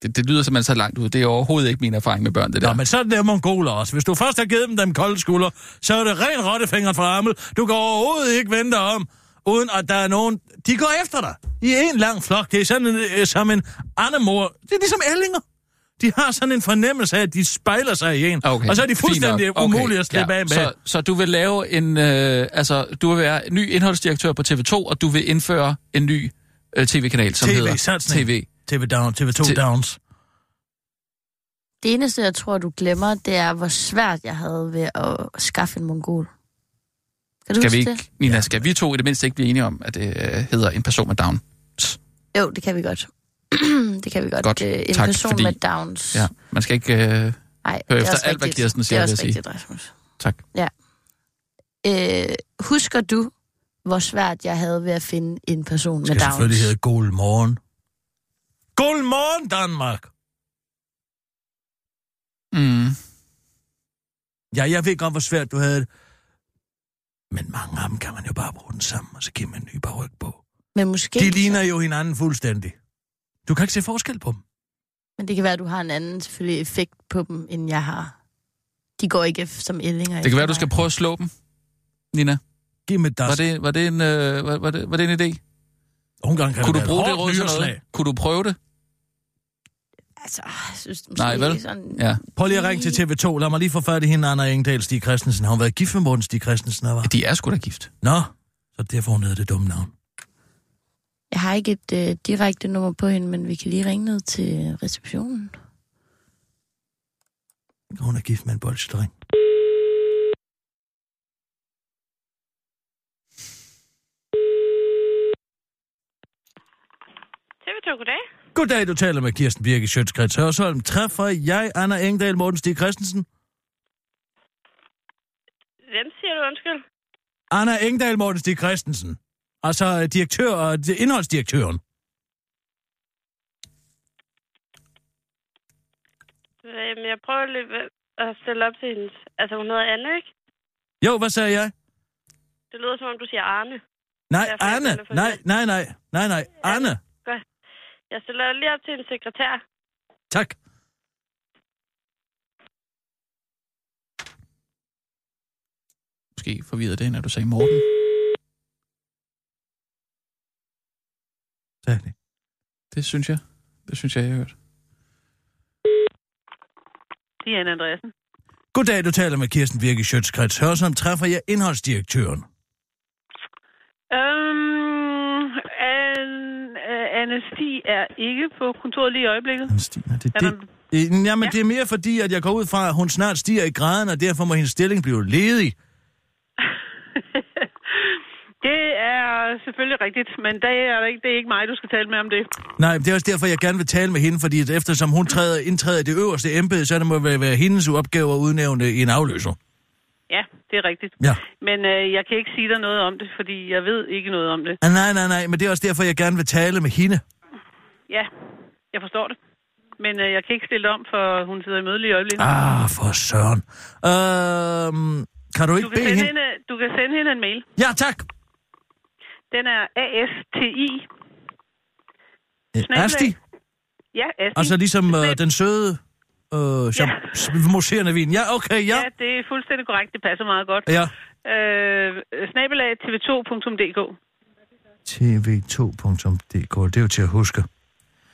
Det, det lyder simpelthen så langt ud. Det er overhovedet ikke min erfaring med børn, det der. Nå, men så er mongoler også. Hvis du først har givet dem dem kolde skuldre, så er det ren rottefingeren fra armel. Du kan overhovedet ikke vente om, uden at der er nogen... De går efter dig i en lang flok. Det er sådan en, øh, som en andemor. Det er ligesom ællinger. De har sådan en fornemmelse af, at de spejler sig i en. Okay, og så er de fuldstændig. Okay, umulige at slippe ja. af med. Så, så du vil lave en... Øh, altså, du vil være ny indholdsdirektør på TV2, og du vil indføre en ny øh, tv-kanal, som hedder TV-satsning. TV. TV Down, TV2 T- Downs. Det eneste, jeg tror, du glemmer, det er, hvor svært jeg havde ved at skaffe en mongol. Kan du Skal vi ikke, Nina, skal vi to i det mindste ikke blive enige om, at det øh, hedder en person med down? det? Jo, det kan vi godt. *clears throat* det kan vi godt. Godt, Øh, en tak, person fordi- med downs. Ja, man skal ikke... Øh, Nej, Hør det er efter alt, hvad. Kirsten siger, Det er også rigtigt, Rasmus. tak. Øh, husker du, hvor svært jeg havde ved at finde en person med skal downs? selvfølgelig hedde God Morgen. God Morgen, Danmark! Mm. Ja, jeg ved godt, hvor svært du havde det. Men mange af dem kan man jo bare bruge den sammen, og så giver man en ny ryg på. Men måske... De ligner jo hinanden fuldstændig. Du kan ikke se forskel på dem. Men det kan være, at du har en anden selvfølgelig effekt på dem, end jeg har. De går ikke som ællinger. Det kan være, du skal prøve at slå dem, Nina. Giv mig Var det, var det, en, øh, var, var, det, var det en idé? Nogle gange kan Kunne det du bruge et det råd noget? nyreslag. Kunne du prøve det? Altså, jeg synes måske Nej, vel? sådan... Ja. Prøv lige at ringe til TV2. Lad mig lige få fat i hende, Anna Engdahl Stig Christensen. Har hun været gift med Morten Stig Christensen? Eller? hvad? De er sgu da gift. Nå, så derfor hun hedder det dumme navn. Jeg har ikke et øh, direkte nummer på hende, men vi kan lige ringe ned til receptionen. Hun er gift med en bolsjedreng. TV2, goddag. Goddag, du taler med Kirsten Birke Sjøtskrets Hørsholm. Træffer jeg Anna Engdahl Morten Stig Christensen? Hvem siger du undskyld? Anna Engdahl Morten Stig Christensen. Altså øh, direktør og indholdsdirektøren. Jamen, jeg prøver lige at stille op til hendes... Altså, hun hedder Anne, ikke? Jo, hvad sagde jeg? Det lyder, som om du siger Arne. Nej, Derfor er Anne. Nej, nej, nej. Nej, nej. Anne. Jeg stiller lige op til en sekretær. Tak. Måske forvirrede det, når du sagde Morten. Sagde det. Det synes jeg. Det synes jeg, jeg har hørt. Det er Anne Andreasen. Goddag, du taler med Kirsten Birke Sjøtskrets Hørsholm. Træffer jeg indholdsdirektøren? Øhm, Anne Stig er ikke på kontoret lige i øjeblikket. Stine, det, Er det, der- det, jamen, ja. det er mere fordi, at jeg går ud fra, at hun snart stiger i graden, og derfor må hendes stilling blive ledig. *laughs* Det er selvfølgelig rigtigt, men det er, ikke, det er ikke mig, du skal tale med om det. Nej, det er også derfor, jeg gerne vil tale med hende, fordi eftersom hun træder, indtræder i det øverste embede, så det må være, være hendes opgave at udnævne en afløser. Ja, det er rigtigt. Ja. Men øh, jeg kan ikke sige dig noget om det, fordi jeg ved ikke noget om det. Ah, nej, nej, nej, men det er også derfor, jeg gerne vil tale med hende. Ja, jeg forstår det. Men øh, jeg kan ikke stille om, for hun sidder i møde lige i øjeblikket. Ah, for søren. Øhm, kan du du, ikke kan bede sende hende? hende, du kan sende hende en mail. Ja, tak. Den er ASTI. Øh, Asti? Ja, ASTI. Altså ligesom øh, den søde, øh, som ja. mousserende vin. Ja, okay, ja. Ja, det er fuldstændig korrekt. Det passer meget godt. Ja. Øh, snabelag tv2.dk. tv2.dk, det er jo til at huske.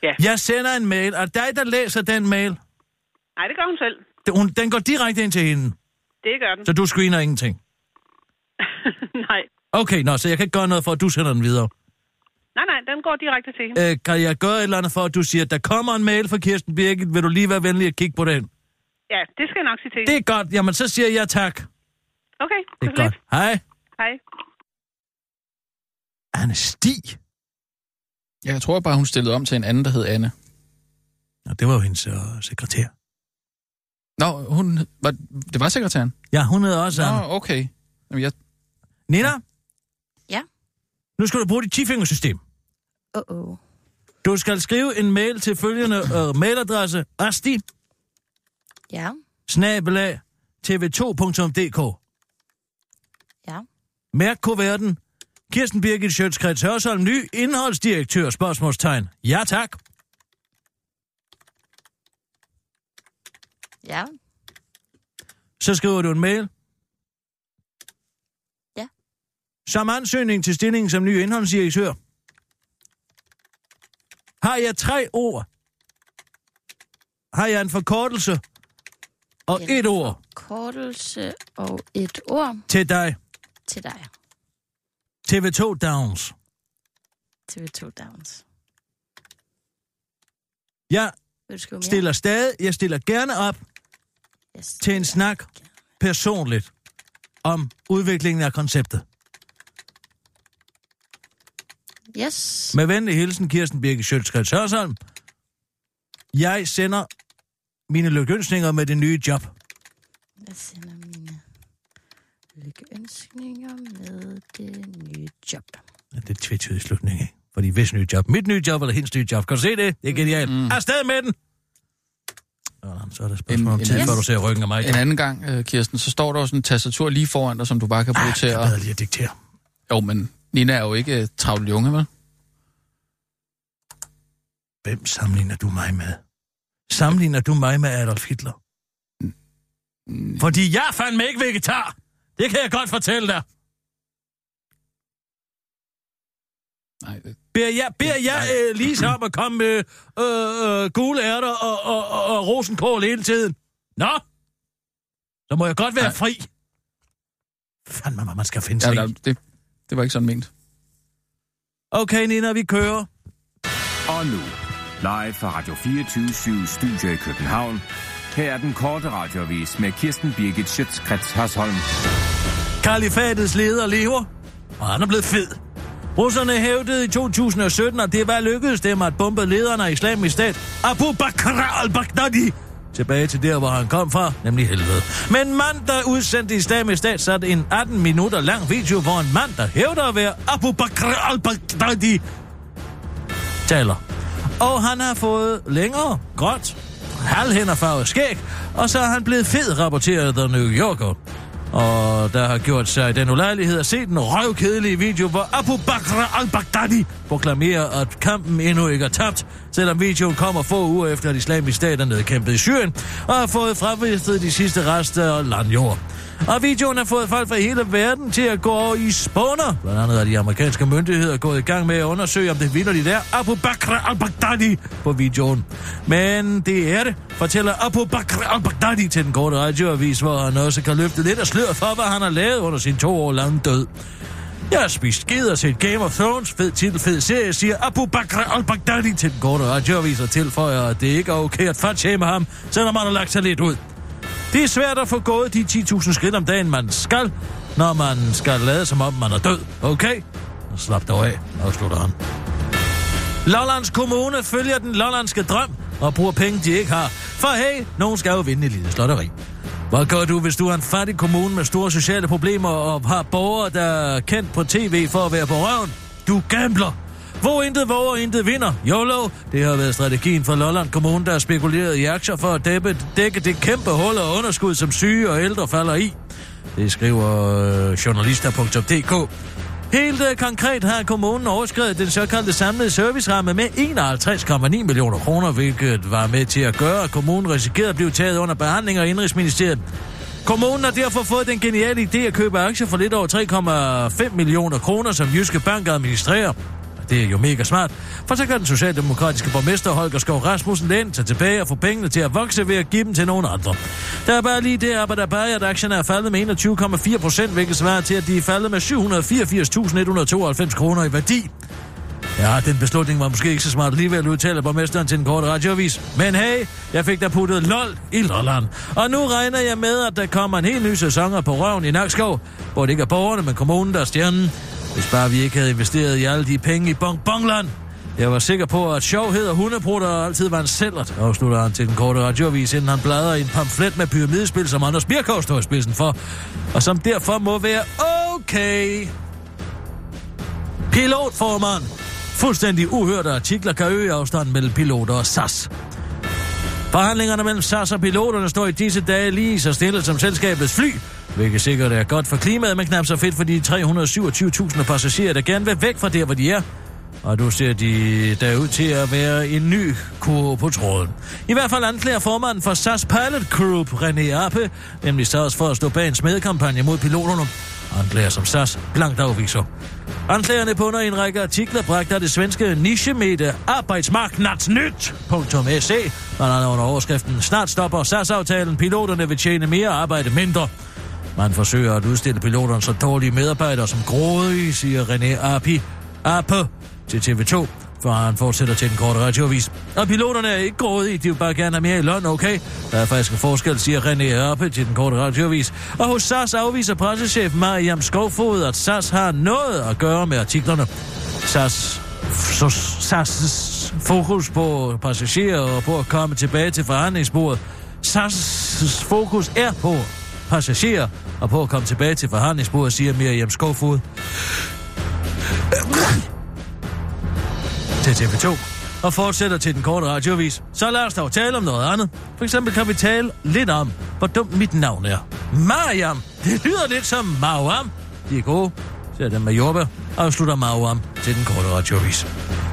Ja. Jeg sender en mail, og dig, der læser den mail, Nej, det gør hun selv. hun, den går direkte ind til hende, Det gør den. så du screener ingenting. *laughs* nej. Okay, nå, så jeg kan ikke gøre noget for, at du sender den videre. Nej, nej, den går direkte til hende. Øh, kan jeg gøre et eller andet for, at du siger, at der kommer en mail fra Kirsten Birgit, vil du lige være venlig at kigge på den? Ja, det skal jeg nok sige til Det er godt, jamen så siger jeg tak. Okay, Det er godt. Hej. Hej. Anne Stig. Ja, jeg tror bare, hun stillede om til en anden, der hed Anne. Nå, det var jo hendes øh, sekretær. Nå, hun, var, det var sekretæren? Ja, hun hedder også Nå, Anne. okay. Jamen, jeg, Nina? Ja? Nu skal du bruge dit 10 system Uh -oh. Du skal skrive en mail til følgende øh, mailadresse. Asti, Ja, snabelag, tv2.dk. ja. Mærk kuverten. Kirsten Birgit Sjøtskreds Hørsholm, ny indholdsdirektør, spørgsmålstegn. Ja, tak. Ja, Så skriver du en mail. Ja. Som ansøgning til stillingen som ny indholdsdirektør. Har jeg tre ord? Har jeg en forkortelse? Og En et ord kortelse og et ord til dig. til dig. TV2 Downs. TV2 Downs. Jeg mere? stiller stadig, jeg stiller gerne op Jeg til en snak personligt om udviklingen af konceptet. Yes. Med venlig hilsen, Kirsten Birke Sjøtskreds Hørsholm. Jeg sender mine lykønsninger med det nye job. Jeg sender mine lykkeønskninger med det nye job. Ja, Det er tvetydig slutning, ikke? Fordi hvis nye job, mit nye job eller hendes nye job. Kan du se det? Det er genialt. Mm. Afsted med den! Så er det et spørgsmål om tid, før du ser ryggen af mig. En anden gang, øh, Kirsten, så står der sådan en tastatur lige foran dig, som du bare kan bruge Ah, til at... bedre lige at diktere. Jo, men Nina er jo ikke øh, travlt junge, vel? Hvem sammenligner du mig med? Sammenligner du mig med Adolf Hitler? Fordi jeg fandme ikke vegetar. Det kan jeg godt fortælle dig. Nej, det... Beder jeg, beder jeg øh, Lise om at komme med øh, øh, gule ærter og, og, og, og rosenkål hele tiden? Nå? Så må jeg godt være Nej. fri. Fandme, hvad man skal finde Ja, sig i. det, det var ikke sådan ment. Okay, Nina, vi kører. Og nu, live fra Radio 24 Studio i København. Her er den korte radiovis med Kirsten Birgit Schøtzgrads Hasholm. Kalifatets leder lever, og han er blevet fed. Russerne hævdede i 2017, at det var lykkedes dem at bombe lederen af islamisk stat, Abu Bakr al-Baghdadi, tilbage til der, hvor han kom fra, nemlig helvede. Men mand, der udsendte islamisk stat, satte en 18 minutter lang video, hvor en mand, der hævder at være Abu Bakr al-Baghdadi, taler. Og han har fået længere, gråt, halvhænderfarvet skæg, og så er han blevet fed, rapporterede The New Yorker. Og der har gjort sig den ulejlighed at se den røvkedelige video, hvor Abu Bakr al-Baghdadi proklamerer, at kampen endnu ikke er tabt, selvom videoen kommer få uger efter, at islamisk stat er nedkæmpet i Syrien, og har fået fremvistet de sidste rester af landjord. Og videoen har fået folk fra hele verden til at gå over i spåner. Blandt andet er de amerikanske myndigheder gået i gang med at undersøge, om det vinder de der Abu Bakr al-Baghdadi på videoen. Men det er det, fortæller Abu Bakr al-Baghdadi til den korte radioavis, hvor han også kan løfte lidt af sløret for, hvad han har lavet under sin to år lange død. Jeg har spist skid og set Game of Thrones, fed titel, fed serie, siger Abu Bakr al-Baghdadi til den korte radioavis og tilføjer, at det ikke er okay at fatshame ham, selvom han har lagt sig lidt ud. Det er svært at få gået de 10.000 skridt om dagen, man skal, når man skal lade som om man er død. Okay? Slap dog af, afslutter han. Lollands Kommune følger den lollandske drøm og bruger penge, de ikke har. For hey, nogen skal jo vinde i lille slotteri. Hvad gør du, hvis du er en fattig kommune med store sociale problemer og har borgere, der er kendt på tv for at være på røven? Du gambler! Hvor intet våger, intet vinder. YOLO, det har været strategien for Lolland Kommune, der har spekuleret i aktier for at dække, dække det kæmpe hul og underskud, som syge og ældre falder i. Det skriver øh, journalister.dk. Helt øh, konkret har kommunen overskrevet den såkaldte samlede serviceramme med 51,9 millioner kroner, hvilket var med til at gøre, at kommunen risikerede at blive taget under behandling af Indrigsministeriet. Kommunen har derfor fået den geniale idé at købe aktier for lidt over 3,5 millioner kroner, som Jyske Bank administrerer. Det er jo mega smart, for så kan den socialdemokratiske borgmester Holger Skov Rasmussen læne sig tilbage og få pengene til at vokse ved at give dem til nogen andre. Der er bare lige det op, at der bare at aktierne er faldet med 21,4 procent, hvilket svarer til, at de er faldet med 784.192 kroner i værdi. Ja, den beslutning var måske ikke så smart alligevel, udtaler borgmesteren til en kort radioavis. Men hey, jeg fik da puttet lol i Lolland. Og nu regner jeg med, at der kommer en helt ny sæson på røven i Nakskov, hvor det ikke er borgerne, men kommunen, der er stjernen. Hvis bare vi ikke havde investeret i alle de penge i Bong Bongland. Jeg var sikker på, at sjovhed og hundeprutter altid var en sællert, afslutter han til den korte radioavis, inden han bladrer i en pamflet med pyramidespil, som Anders Birkov står i spidsen for, og som derfor må være okay. Pilotformand. Fuldstændig uhørte artikler kan øge afstanden mellem piloter og SAS. Forhandlingerne mellem SAS og piloterne står i disse dage lige så stille som selskabets fly, hvilket sikkert er godt for klimaet, men knap så fedt for de 327.000 passagerer, der gerne vil væk fra der, hvor de er. Og nu ser de der ud til at være en ny kurve på tråden. I hvert fald anklager formanden for SAS Pilot Group, René Appe, nemlig SAS for at stå bag en smedekampagne mod piloterne. Anklager som SAS blankt afviser. Anklagerne på under en række artikler bragte af det svenske nichemedie Arbejdsmarknadsnyt.se, blandt andet under overskriften Snart stopper SAS-aftalen, piloterne vil tjene mere og arbejde mindre. Man forsøger at udstille piloterne så dårlige medarbejdere som grådige, siger René Api Ape til TV2, for han fortsætter til den korte radiovis. Og piloterne er ikke grådige, de vil bare gerne have mere i løn, okay? Der er faktisk en forskel, siger René Appe til den korte radiovis. Og hos SAS afviser pressechef Mariam Skovfod, at SAS har noget at gøre med artiklerne. SAS så SAS' fokus på passagerer og på at komme tilbage til forhandlingsbordet. SAS' fokus er på passagerer og på at komme tilbage til forhandlingsbordet, siger Miriam Skovfod til TV2. og fortsætter til den korte radiovis, så lad os dog tale om noget andet. For eksempel kan vi tale lidt om, hvor dumt mit navn er. Mariam. Det lyder lidt som Mauam. De er gode. Ser den med jordbær. slutter Mauam til den korte radiovis.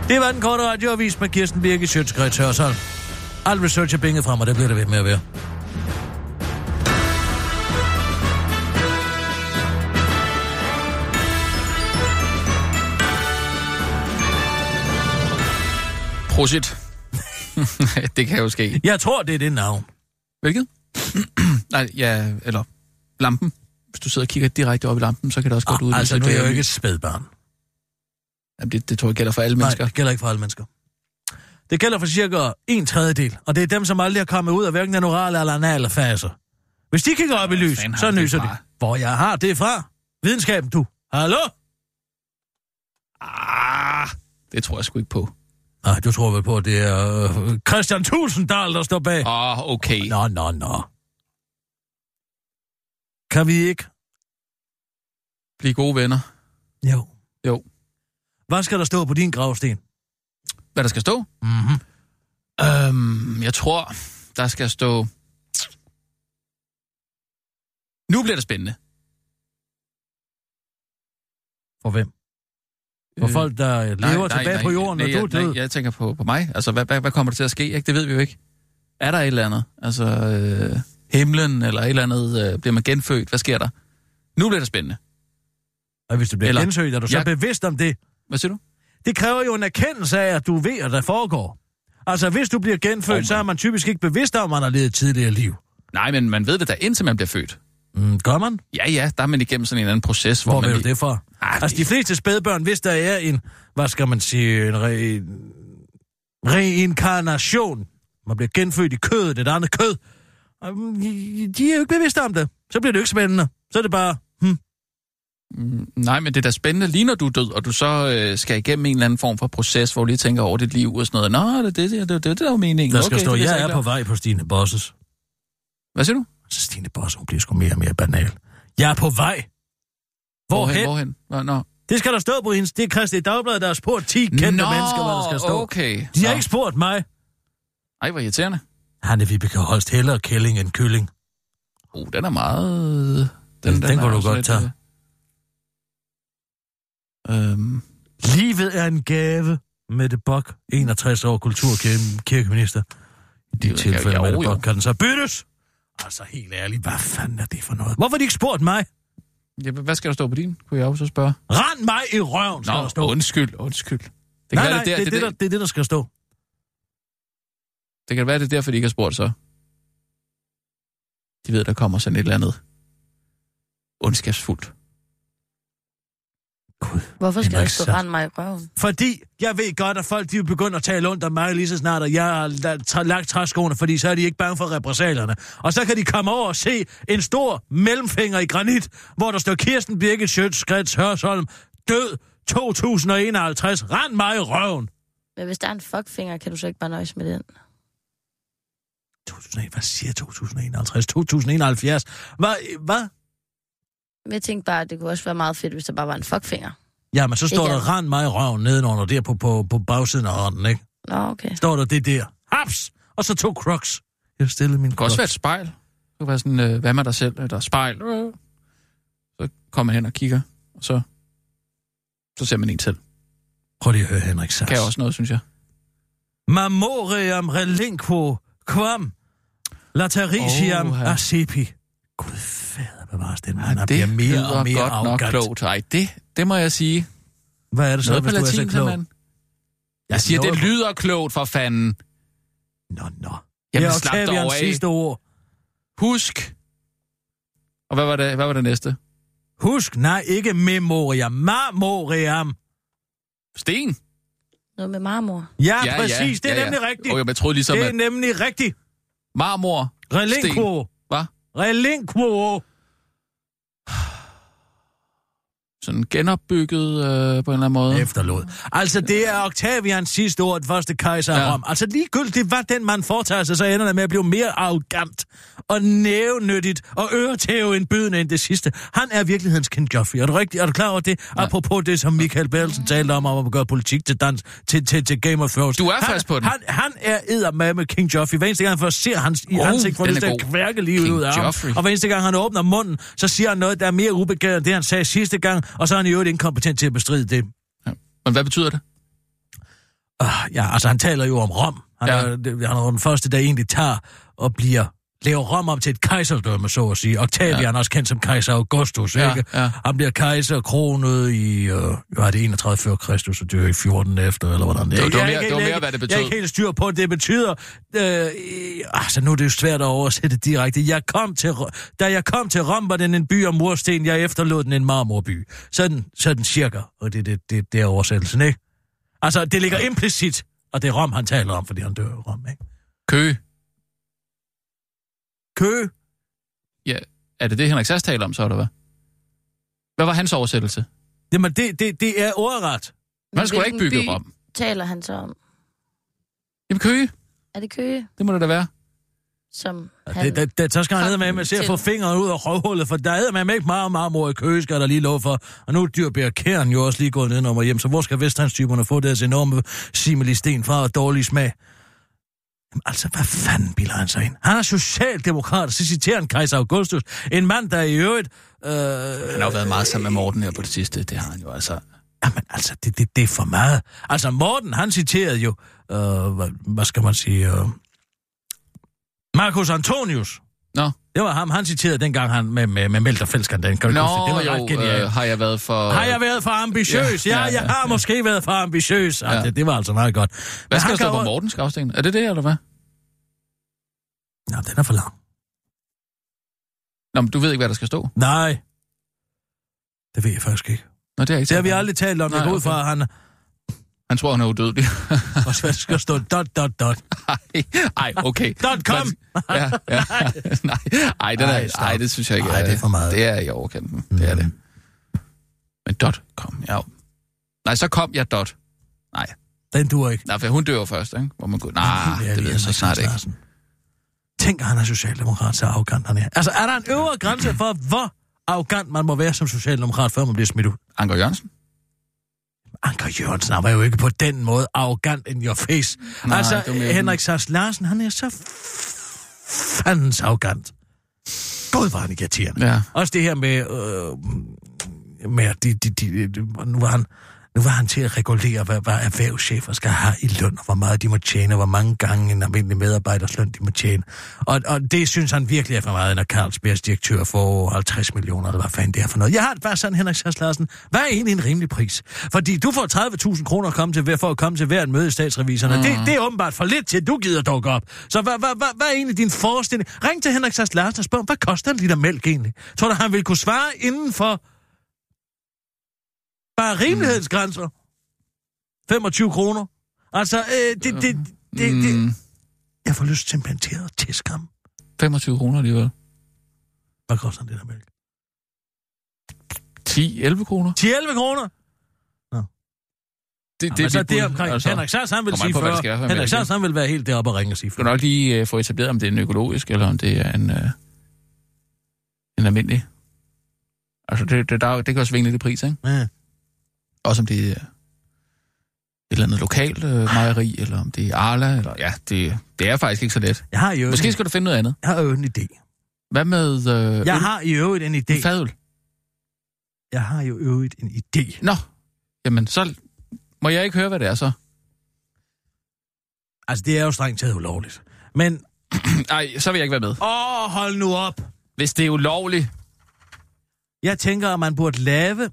Det var den korte radiovis med Kirsten Birke Sjøtskrets Hørsholm. Al research er binget frem, og det bliver det ved med at være. Prosit. *laughs* det kan jo ske. Jeg tror, det er det navn. Hvilket? *clears throat* Nej, ja, eller lampen. Hvis du sidder og kigger direkte op i lampen, så kan det også godt Ah, udvise, altså, nu er jeg jo ikke et spædbarn. Jamen, det, det tror jeg gælder for alle Nej, mennesker. det gælder ikke for alle mennesker. Det gælder for cirka en tredjedel, og det er dem, som aldrig har kommet ud af hverken den orale eller anale fase. Hvis de kigger op i lys, så nyser de. Hvor jeg har det fra? Videnskaben, du. Hallo? Ah, det tror jeg sgu ikke på. Nej, du tror vel på, at det er øh, Christian Tusinddal, der står bag. Oh, okay. Nå, nå, nå. Kan vi ikke? Bliv gode venner. Jo. Jo. Hvad skal der stå på din gravsten? Hvad der skal stå? Mhm. Øhm, jeg tror, der skal stå... Nu bliver det spændende. For hvem? For Øh, folk, der lever tilbage på jorden, nej, når du er nej, død? nej, jeg tænker på, på mig. Altså, hvad, hvad, hvad kommer der til at ske? Ikke? Det ved vi jo ikke. Er der et eller andet? Altså, øh, himlen eller et eller andet? Øh, bliver man genfødt? Hvad sker der? Nu bliver det spændende. Og hvis du bliver Eller- gensøgt, er du så Jeg- bevidst om det? Hvad siger du? Det kræver jo en erkendelse af, at du ved, at der foregår. Altså, hvis du bliver genfødt, Oh, så er man typisk ikke bevidst om, at man har levet et tidligere liv. Nej, men man ved det da indtil man bliver født. Mm, gør man? Ja, ja, der er man igennem sådan en eller anden proces, hvor, Hvor man... du det for? Ah, Altså, de fleste spædbørn, hvis der er en, hvad skal man sige, en re... reinkarnation, man bliver genfødt i kødet, et andet kød, de er jo ikke bevidste om det. Så bliver det jo ikke spændende. Så er det bare, hm, Mm, Nej, men det er da spændende lige når du er død, og du så øh, skal igennem en eller anden form for proces, hvor du lige tænker over dit liv og sådan noget. Nå, det er det, det, det, det, det der var meningen. der skal okay, stå, jeg er på klar." vej på Stine Bosses. Hvad siger du? Så Stine Bosse, hun bliver sgu mere og mere banal. Jeg er på vej. Hvorhen? Hvorhen? Hvor, nå. Det skal der stå på hendes. Det er Christi Dagblad, der har spurgt 10 kendte Nå, mennesker, hvad der skal stå. okay. De har Nå. ikke spurgt mig. Ej, hvor irriterende. Han er Vibeke Holst hellere kælling end kylling. Oh, den er meget... Den- den er kunne du godt lidt, tage. øh, Øhm, Livet er en gave. Mette Bok, 61 år kulturkirkeminister. I de ved jeg tilfælde, Mette. Bok, kan den så byttes? Altså, helt ærligt, hvad fanden er det for noget? Hvorfor har de ikke spurgt mig? ja, hvad skal der stå på din? Kunne jeg også spørge. Rand mig i røven, skal der Nå, stå. undskyld, undskyld. Det nej, være, nej, det, der, det, er det, der, det er det, der skal stå. det kan være, det er derfor, de ikke har spurgt så. De ved, der kommer sådan et eller andet ondskabsfuldt. Gud. Hvorfor skal der stå rende mig i røven? Fordi jeg ved godt, at folk de vil begynde at tale ondt om mig lige så snart, at jeg har lagt træskoene, fordi så er de ikke bange for repressalierne. Og så kan de komme over og se en stor mellemfinger i granit, hvor der står Kirsten Birgit Sjøtskrets Hørsholm, død 2051, rend mig i røven. Men hvis der er en fuckfinger, kan du så ikke bare nøjes med den? 2001, hvad siger 2051? 2071? Hvad? Hvad? Men jeg tænkte bare, at det kunne også være meget fedt, hvis der bare var en fuckfinger. Jamen, så står Ikke der, rend mig i røven nedenunder der på, på, på bagsiden af hånden, ikke? Nå, okay. Står der det der. Haps! Og så to crocs. Jeg stillede min Det kan også være et spejl. Det kan være sådan, øh, hvad med dig selv? Eller spejl. Øh. Så kommer man hen og kigger, og så, så ser man en selv. Prøv lige at høre, Henrik Sass. Kan også noget, synes jeg. Mamoriam relinquo quam latarisiam Åh, oh, ja. acepi. Gud bevares den. Han det bliver mere og mere godt nok arrogant. klogt. Ej, det, det må jeg sige. Hvad er det så, Noget hvis du er latin, så klog? simpelthen. Jeg siger, det lyder klogt for fanden. Nå, nå. Jamen, det er slap dig over sidste ord. Husk. Og hvad var det, hvad var det næste? Husk, nej, ikke memoriam. Marmoriam. Sten? Noget med marmor. Ja, ja præcis. Det er ja, ja. nemlig rigtigt. Og jeg troede ligesom, det er at nemlig rigtigt. marmor, Relinquo. Hvad? Relinquo. Sådan genopbygget øh, på en eller anden måde. Efterlod. Altså, det er Octavians sidste ord, den første kejser af Ja. Rom. Altså, ligegyldigt hvad den mand foretager sig, så ender det med at blive mere arrogant og nævnyttigt og øretæve en bydende end det sidste. Han er virkelighedens King Joffrey. Er du rigtig? Er du klar over det? Ja. Apropos det, som Michael Bertelsen talte om, om at gøre politik til, dans, til, til, til Game of Thrones. Du er han, frisk på den. Han, han er eddermame med King Joffrey. Hver eneste gang, han ser hans i Oh, ansigt, for den det der god. kværke livet King ud af ham. Joffrey. Og hver eneste gang, han åbner munden, så siger han noget, der er mere ubegavet end det, han sagde sidste gang, og så er han i øvrigt inkompetent til at bestride det. Men hvad betyder det? Uh, ja, altså han taler jo om Rom. Han, Ja. ja. er, han er den første, der egentlig tager og bliver laver Rom om til et kejserdømme, så at sige. Octavian ja. er også kendt som kejser Augustus, Ja, ikke? ja. Han bliver kejser kronet i, øh, er det 31 før Kristus, og dør i 14 efter, eller hvordan det er. Det var- det var er mere- det var hvad det Jeg er ikke helt styr på, det betyder. Øh, altså, nu er det jo svært at oversætte direkte. Jeg kom til, da jeg kom til Rom, var den en by om mursten. Jeg efterlod den en marmorby. Sådan, sådan cirka. Og det er det, det, det er oversættelsen, ikke? Altså, det ligger implicit, og det er Rom, han taler om, fordi han dør i Rom, ikke? Køge. Kø. Ja, er det det, Henrik Sass taler om så, eller hvad? Hvad var hans oversættelse? Jamen, det, det, det er ordret. Man skulle ikke bygge by Rom. taler han så om? Jamen Køge, Er det Køge, det må det da være. som Ja, han... det, det, det, så skal han med med til at få fingeren ud af røvhullet, for der er med ikke meget marmor i Køge, skal der lige lov for. Og nu er Dyrbjerg Kæren jo også lige gået ned og hjem, så hvor skal Vestegns-typerne få deres enorme simili sten fra og dårlig smag? Jamen, altså, hvad fanden bilder han sig ind? Han er socialdemokrat, så citerer han kejser Augustus. En mand, der i øvrigt... Øh, Han har jo været meget sammen med Morten her på det sidste. Det har han jo altså. Jamen, altså, det, det, det er for meget. Altså, Morten, han citerede jo... Øh, hvad, hvad skal man sige... Øh, Marcus Antonius. Nå, Det var ham, han citerede dengang han med, med, med Melterfældskandalen. Kan du Nå det? Var jo, ret genialt. øh, har jeg været for... Har jeg været for ambitiøs? Ja, Ja, ja, ja, jeg har ja. måske været for ambitiøs. Ja. Det, det var altså meget godt. Hvad skal der stå kan på Mortens gravsten? Er det det, eller hvad? Nå, den er for lang. Nå, men du ved ikke, hvad der skal stå? Nej. Det ved jeg faktisk ikke. Nå, det har jeg ikke Det har vi aldrig talt om. Jeg Nej, går ud fra, at han Han tror, han er udødelig. *laughs* hvad der skal stå dot, dot, dot. Ej, ej, okay. *laughs* Dot com. Ja, ja. *laughs* nej, ej, den Ej, er, ej, det synes jeg ikke. Ej, det er for meget. Det er i overkanten. Det er det. Men dot kom, ja. Nej, så kom jeg dot. Nej, Den duer ikke. nej, for hun dør først, ikke? Hvor man går, nej, det ved jeg så snart ikke. Tænk, at han er socialdemokrat, så arrogant han er. Altså, er der en øvre grænse for, hvor arrogant man må være som socialdemokrat, før man bliver smidt ud? Anker Jørgensen? Anker Jørgensen han var jo ikke på den måde arrogant in your face. Nej, altså, Henrik Sass Larsen, han er så fandens arrogant. God, var han irriterende. Ja. Også det her med, øh, med de, de, de, de, nu var han, nu var han til at regulere, hvad, hvad erhvervschefer skal have i løn, og hvor meget de må tjene, og hvor mange gange en almindelig medarbejders løn de må tjene. Og, og det synes han virkelig er for meget, når Carlsbergs direktør får 50 millioner, eller hvad fanden det er for noget. Jeg har det bare sådan, Henrik Sass Larsen. Hvad er egentlig en rimelig pris? Fordi du får 30.000 kroner at komme til, for at komme til hvert møde i statsreviserne. Mm. Det, det er åbenbart for lidt til, at du gider dukke op. Så hvad, hvad, hvad, hvad er egentlig din forestilling? Ring til Henrik Sass Larsen og spørg, hvad koster en liter mælk egentlig? Tror du, han vil kunne svare inden for bare rimelighedsgrænser? 25 kroner? Altså, øh, det, det, det, det, det, Mm, jeg får lyst til at tæske ham. 25 kroner alligevel. Hvad koster en liter mælk? 10-11 kroner? 10-11 kroner? Det, Det, det, så dit det er omkring. Altså, Henrik Sass, han vil sige på, hvad det 40. skal en Henrik mælk, Sass, han vil være helt deroppe og ringe og sige Du skal 40. nok lige uh, få etableret, om det er en økologisk, eller om det er en, uh, en almindelig. Altså, det, det, der, det kan også svinge lidt i pris, ikke? Ja. Også om det er et eller andet lokalt uh, mejeri, eller om det er Arla, eller ja, det, det er faktisk ikke så let. Jeg har jo Måske en, skal du finde noget andet. jeg har jo en idé. Hvad med uh, Jeg har i øvrigt en idé. fadøl? Jeg har jo øvrigt en idé. Nå, jamen så må jeg ikke høre, hvad det er så. Altså, det er jo strengt taget ulovligt. Men, *clears throat* Nej, så vil jeg ikke være med. åh, hold nu op. Hvis det er ulovligt. Jeg tænker, at man burde lave...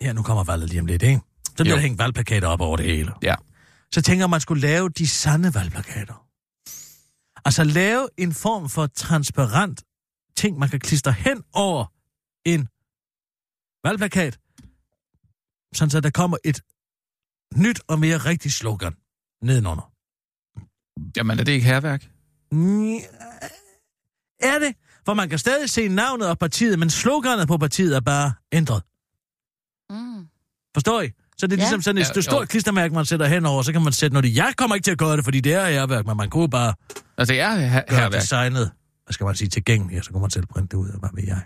Ja, nu kommer valget lige om lidt, ikke? Så bliver Jo. der hængt valgplakater op over det hele. Ja. Så tænker at man skulle lave de sande valgplakater. Altså lave en form for transparent ting, man kan klistre hen over en valgplakat, sådan så der kommer et nyt og mere rigtigt slogan nedenunder. Jamen, er det ikke herværk? Er det? For man kan stadig se navnet og partiet, men sloganet på partiet er bare ændret. Forstår I? Så det er Ja. ligesom sådan et Ja, stort jo. klistermærke, man sætter henover, så kan man sætte noget i. Jeg kommer ikke til at gøre det, fordi det er herværk, men man kunne bare Altså, det er her, gøre herværk. designet, hvad skal man sige, tilgængeligt, og så kunne man selv printe det ud, og hvad ved jeg.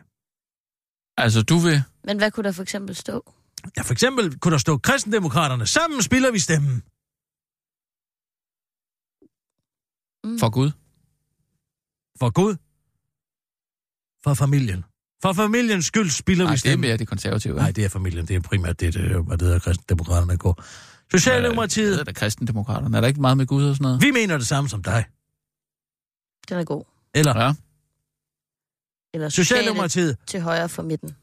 Altså, du vil... Men hvad kunne der for eksempel stå? Ja, for eksempel kunne der stå kristendemokraterne. Sammen spiller vi stemmen. Mm. For Gud. For Gud. For familien. For familiens skyld spiller Nej, vi det er stemmen. mere de konservative. Nej, det er familien. Det er primært det, det hvad det hedder, kristendemokraterne går. Det Socialdemokratiet, er da kristendemokraterne. Er der ikke meget med Gud og sådan noget? vi mener det samme som dig. Den er god. Eller Ja. Eller Socialdemokratiet, til højre for midten.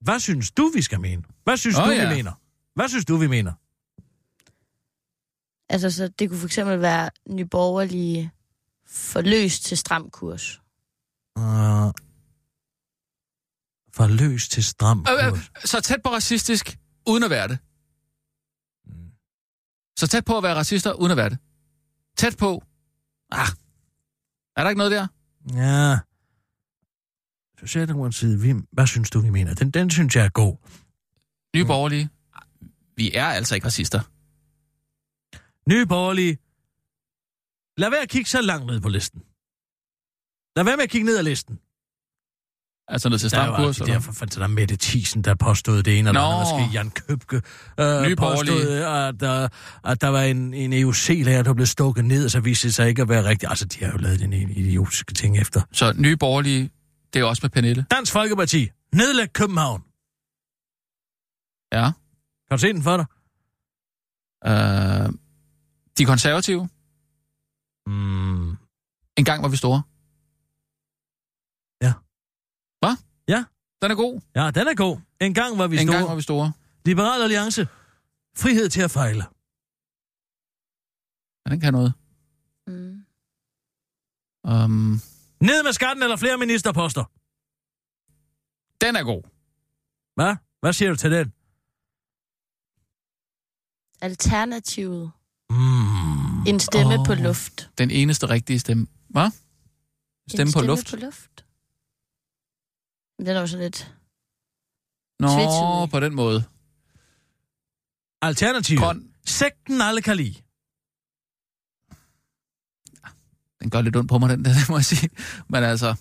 hvad synes du, vi skal mene? Hvad synes Åh, du, ja. vi mener? Hvad synes du, vi mener? Altså, så det kunne for eksempel være nyborgerlige forløst til stram kurs. Uh, for løs til stram Øh, øh, så tæt på racistisk, uden at være det. Så tæt på at være racister, uden at være det. Tæt på. Ah. Er der ikke noget der? Ja. Socialdemokratiet, vi, hvad synes du, vi mener? Den, den synes jeg er god. Nye Mm. borgerlige. Vi er altså ikke racister. Nye borgerlige. Lad være at kigge så langt ned på listen. Lad være med at kigge ned ad listen. Altså ned til Der stram var kurs. de der, for fanden, der Mette Thiesen, der påstod det ene, eller andet, måske Jan Købke, øh, Nye påstod, Borgerlige. at, der, at der var en, en EUC-lærer, der blev stukket ned, og så viste det sig ikke at være rigtigt. Altså, de har jo lavet den idiotiske ting efter. Så nye borgerlige, det er også med Pernille. Dansk Folkeparti, nedlæg København. Ja. Kan du se den for dig? Øh, de konservative. Mm. En gang var vi store. Ja. Hvad? Ja. Den er god. Ja, den er god. En gang var vi en store. gang var vi store. Liberal Alliance. Frihed til at fejle. Ja, den kan noget. Mm. Um, Ned med skatten eller flere ministerposter. den er god. Hvad? Hvad siger du til den? Alternativet. Mm. En stemme oh. på luft. Den eneste rigtige stemme. Hvad? Stemme en på stemme luft? på luft. Den er jo sådan lidt... Nå, Tvetydig. på den måde. Alternativ. Kon, Sekten alle kan lide. den gør lidt ondt på mig, den der, *laughs* det må jeg sige. Men altså...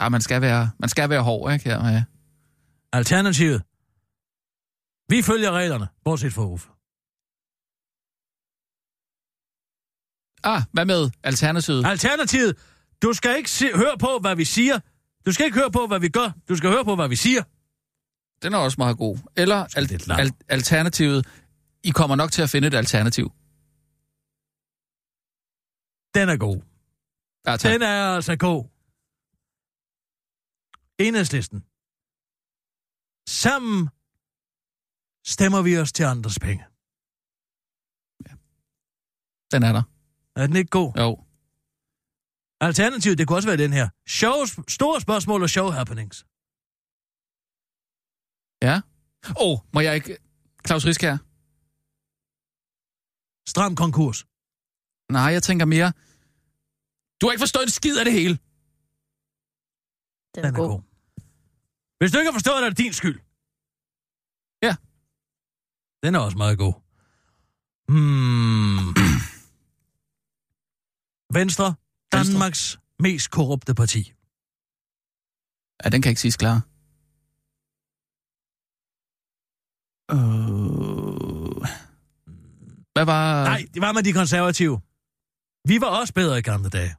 Ja, man skal være, man skal være hård, ikke? Her, ja. Alternativet. Vi følger reglerne, bortset fra Uffe. Ah, hvad med alternativet? Alternativet. Du skal ikke se, høre på, hvad vi siger. Du skal ikke høre på, hvad vi gør. Du skal høre på, hvad vi siger. Den er også meget god. Eller al- al- alternativet. I kommer nok til at finde et alternativ. Den er god. Ja, tak. Den er altså god. Enhedslisten. Sammen stemmer vi os til andres penge. Den er der. Er den ikke god? Jo. Alternativet, det kunne også være den her. Show, store spørgsmål og show happenings. Ja. Åh, oh, må jeg ikke... Claus Riskær? Stram konkurs. Nej, jeg tænker mere... Du har ikke forstået en skid af det hele. Den er, Den er god. god. Hvis du ikke har forstået det, er det din skyld. Ja. Den er også meget god. Hmm. *clears throat* Venstre, Danmarks mest korrupte parti. Ja, den kan ikke siges klar. Øh... Hvad var... Nej, det var med de konservative. Vi var også bedre i gamle dage.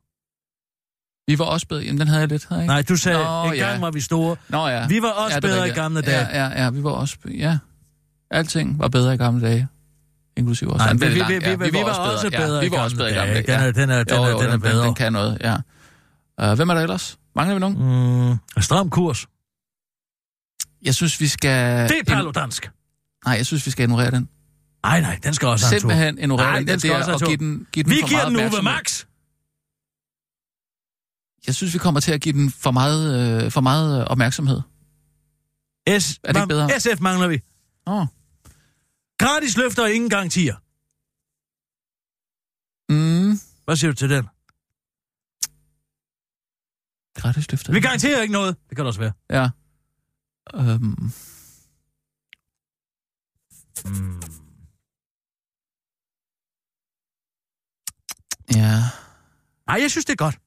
Vi var også bedre. Jamen, den havde jeg lidt, havde jeg ikke? Nej, du sagde, Nå, en ja. gang var vi store. Nå ja. Vi var også ja, bedre i gamle dage. Ja, ja, ja, vi var også... Ja. Alting var bedre i gamle dage. Inklusive også. Nej, Den vi, vi, vi, Ja, vi, vi, var også bedre Ja, i vi var også bedre i gamle dage. dage. Den er, den er, den Jo, er, jo, den er bedre. den kan noget, ja. Uh, hvem er der ellers? Mangler vi nogen? Mm, stram kurs. Jeg synes, vi skal... Det er palodansk. Nej, jeg synes, vi skal ignorere den. Nej, nej, den skal også have en tur. Simpelthen ignorere Nej, den. den skal der også og give den, give den Vi for giver meget den Uwe opmærksomhed. Max. Jeg synes, vi kommer til at give den for meget, øh, for meget øh, opmærksomhed. S, Er det ikke bedre? SF mangler vi. Åh. Gratis løfter og ingen garantier. Mm. Hvad siger du til den? Gratis løfter. Vi garanterer ikke noget. Det kan det også være. Ja. Øhm. Mm. Ja. Nej, jeg synes, det er godt.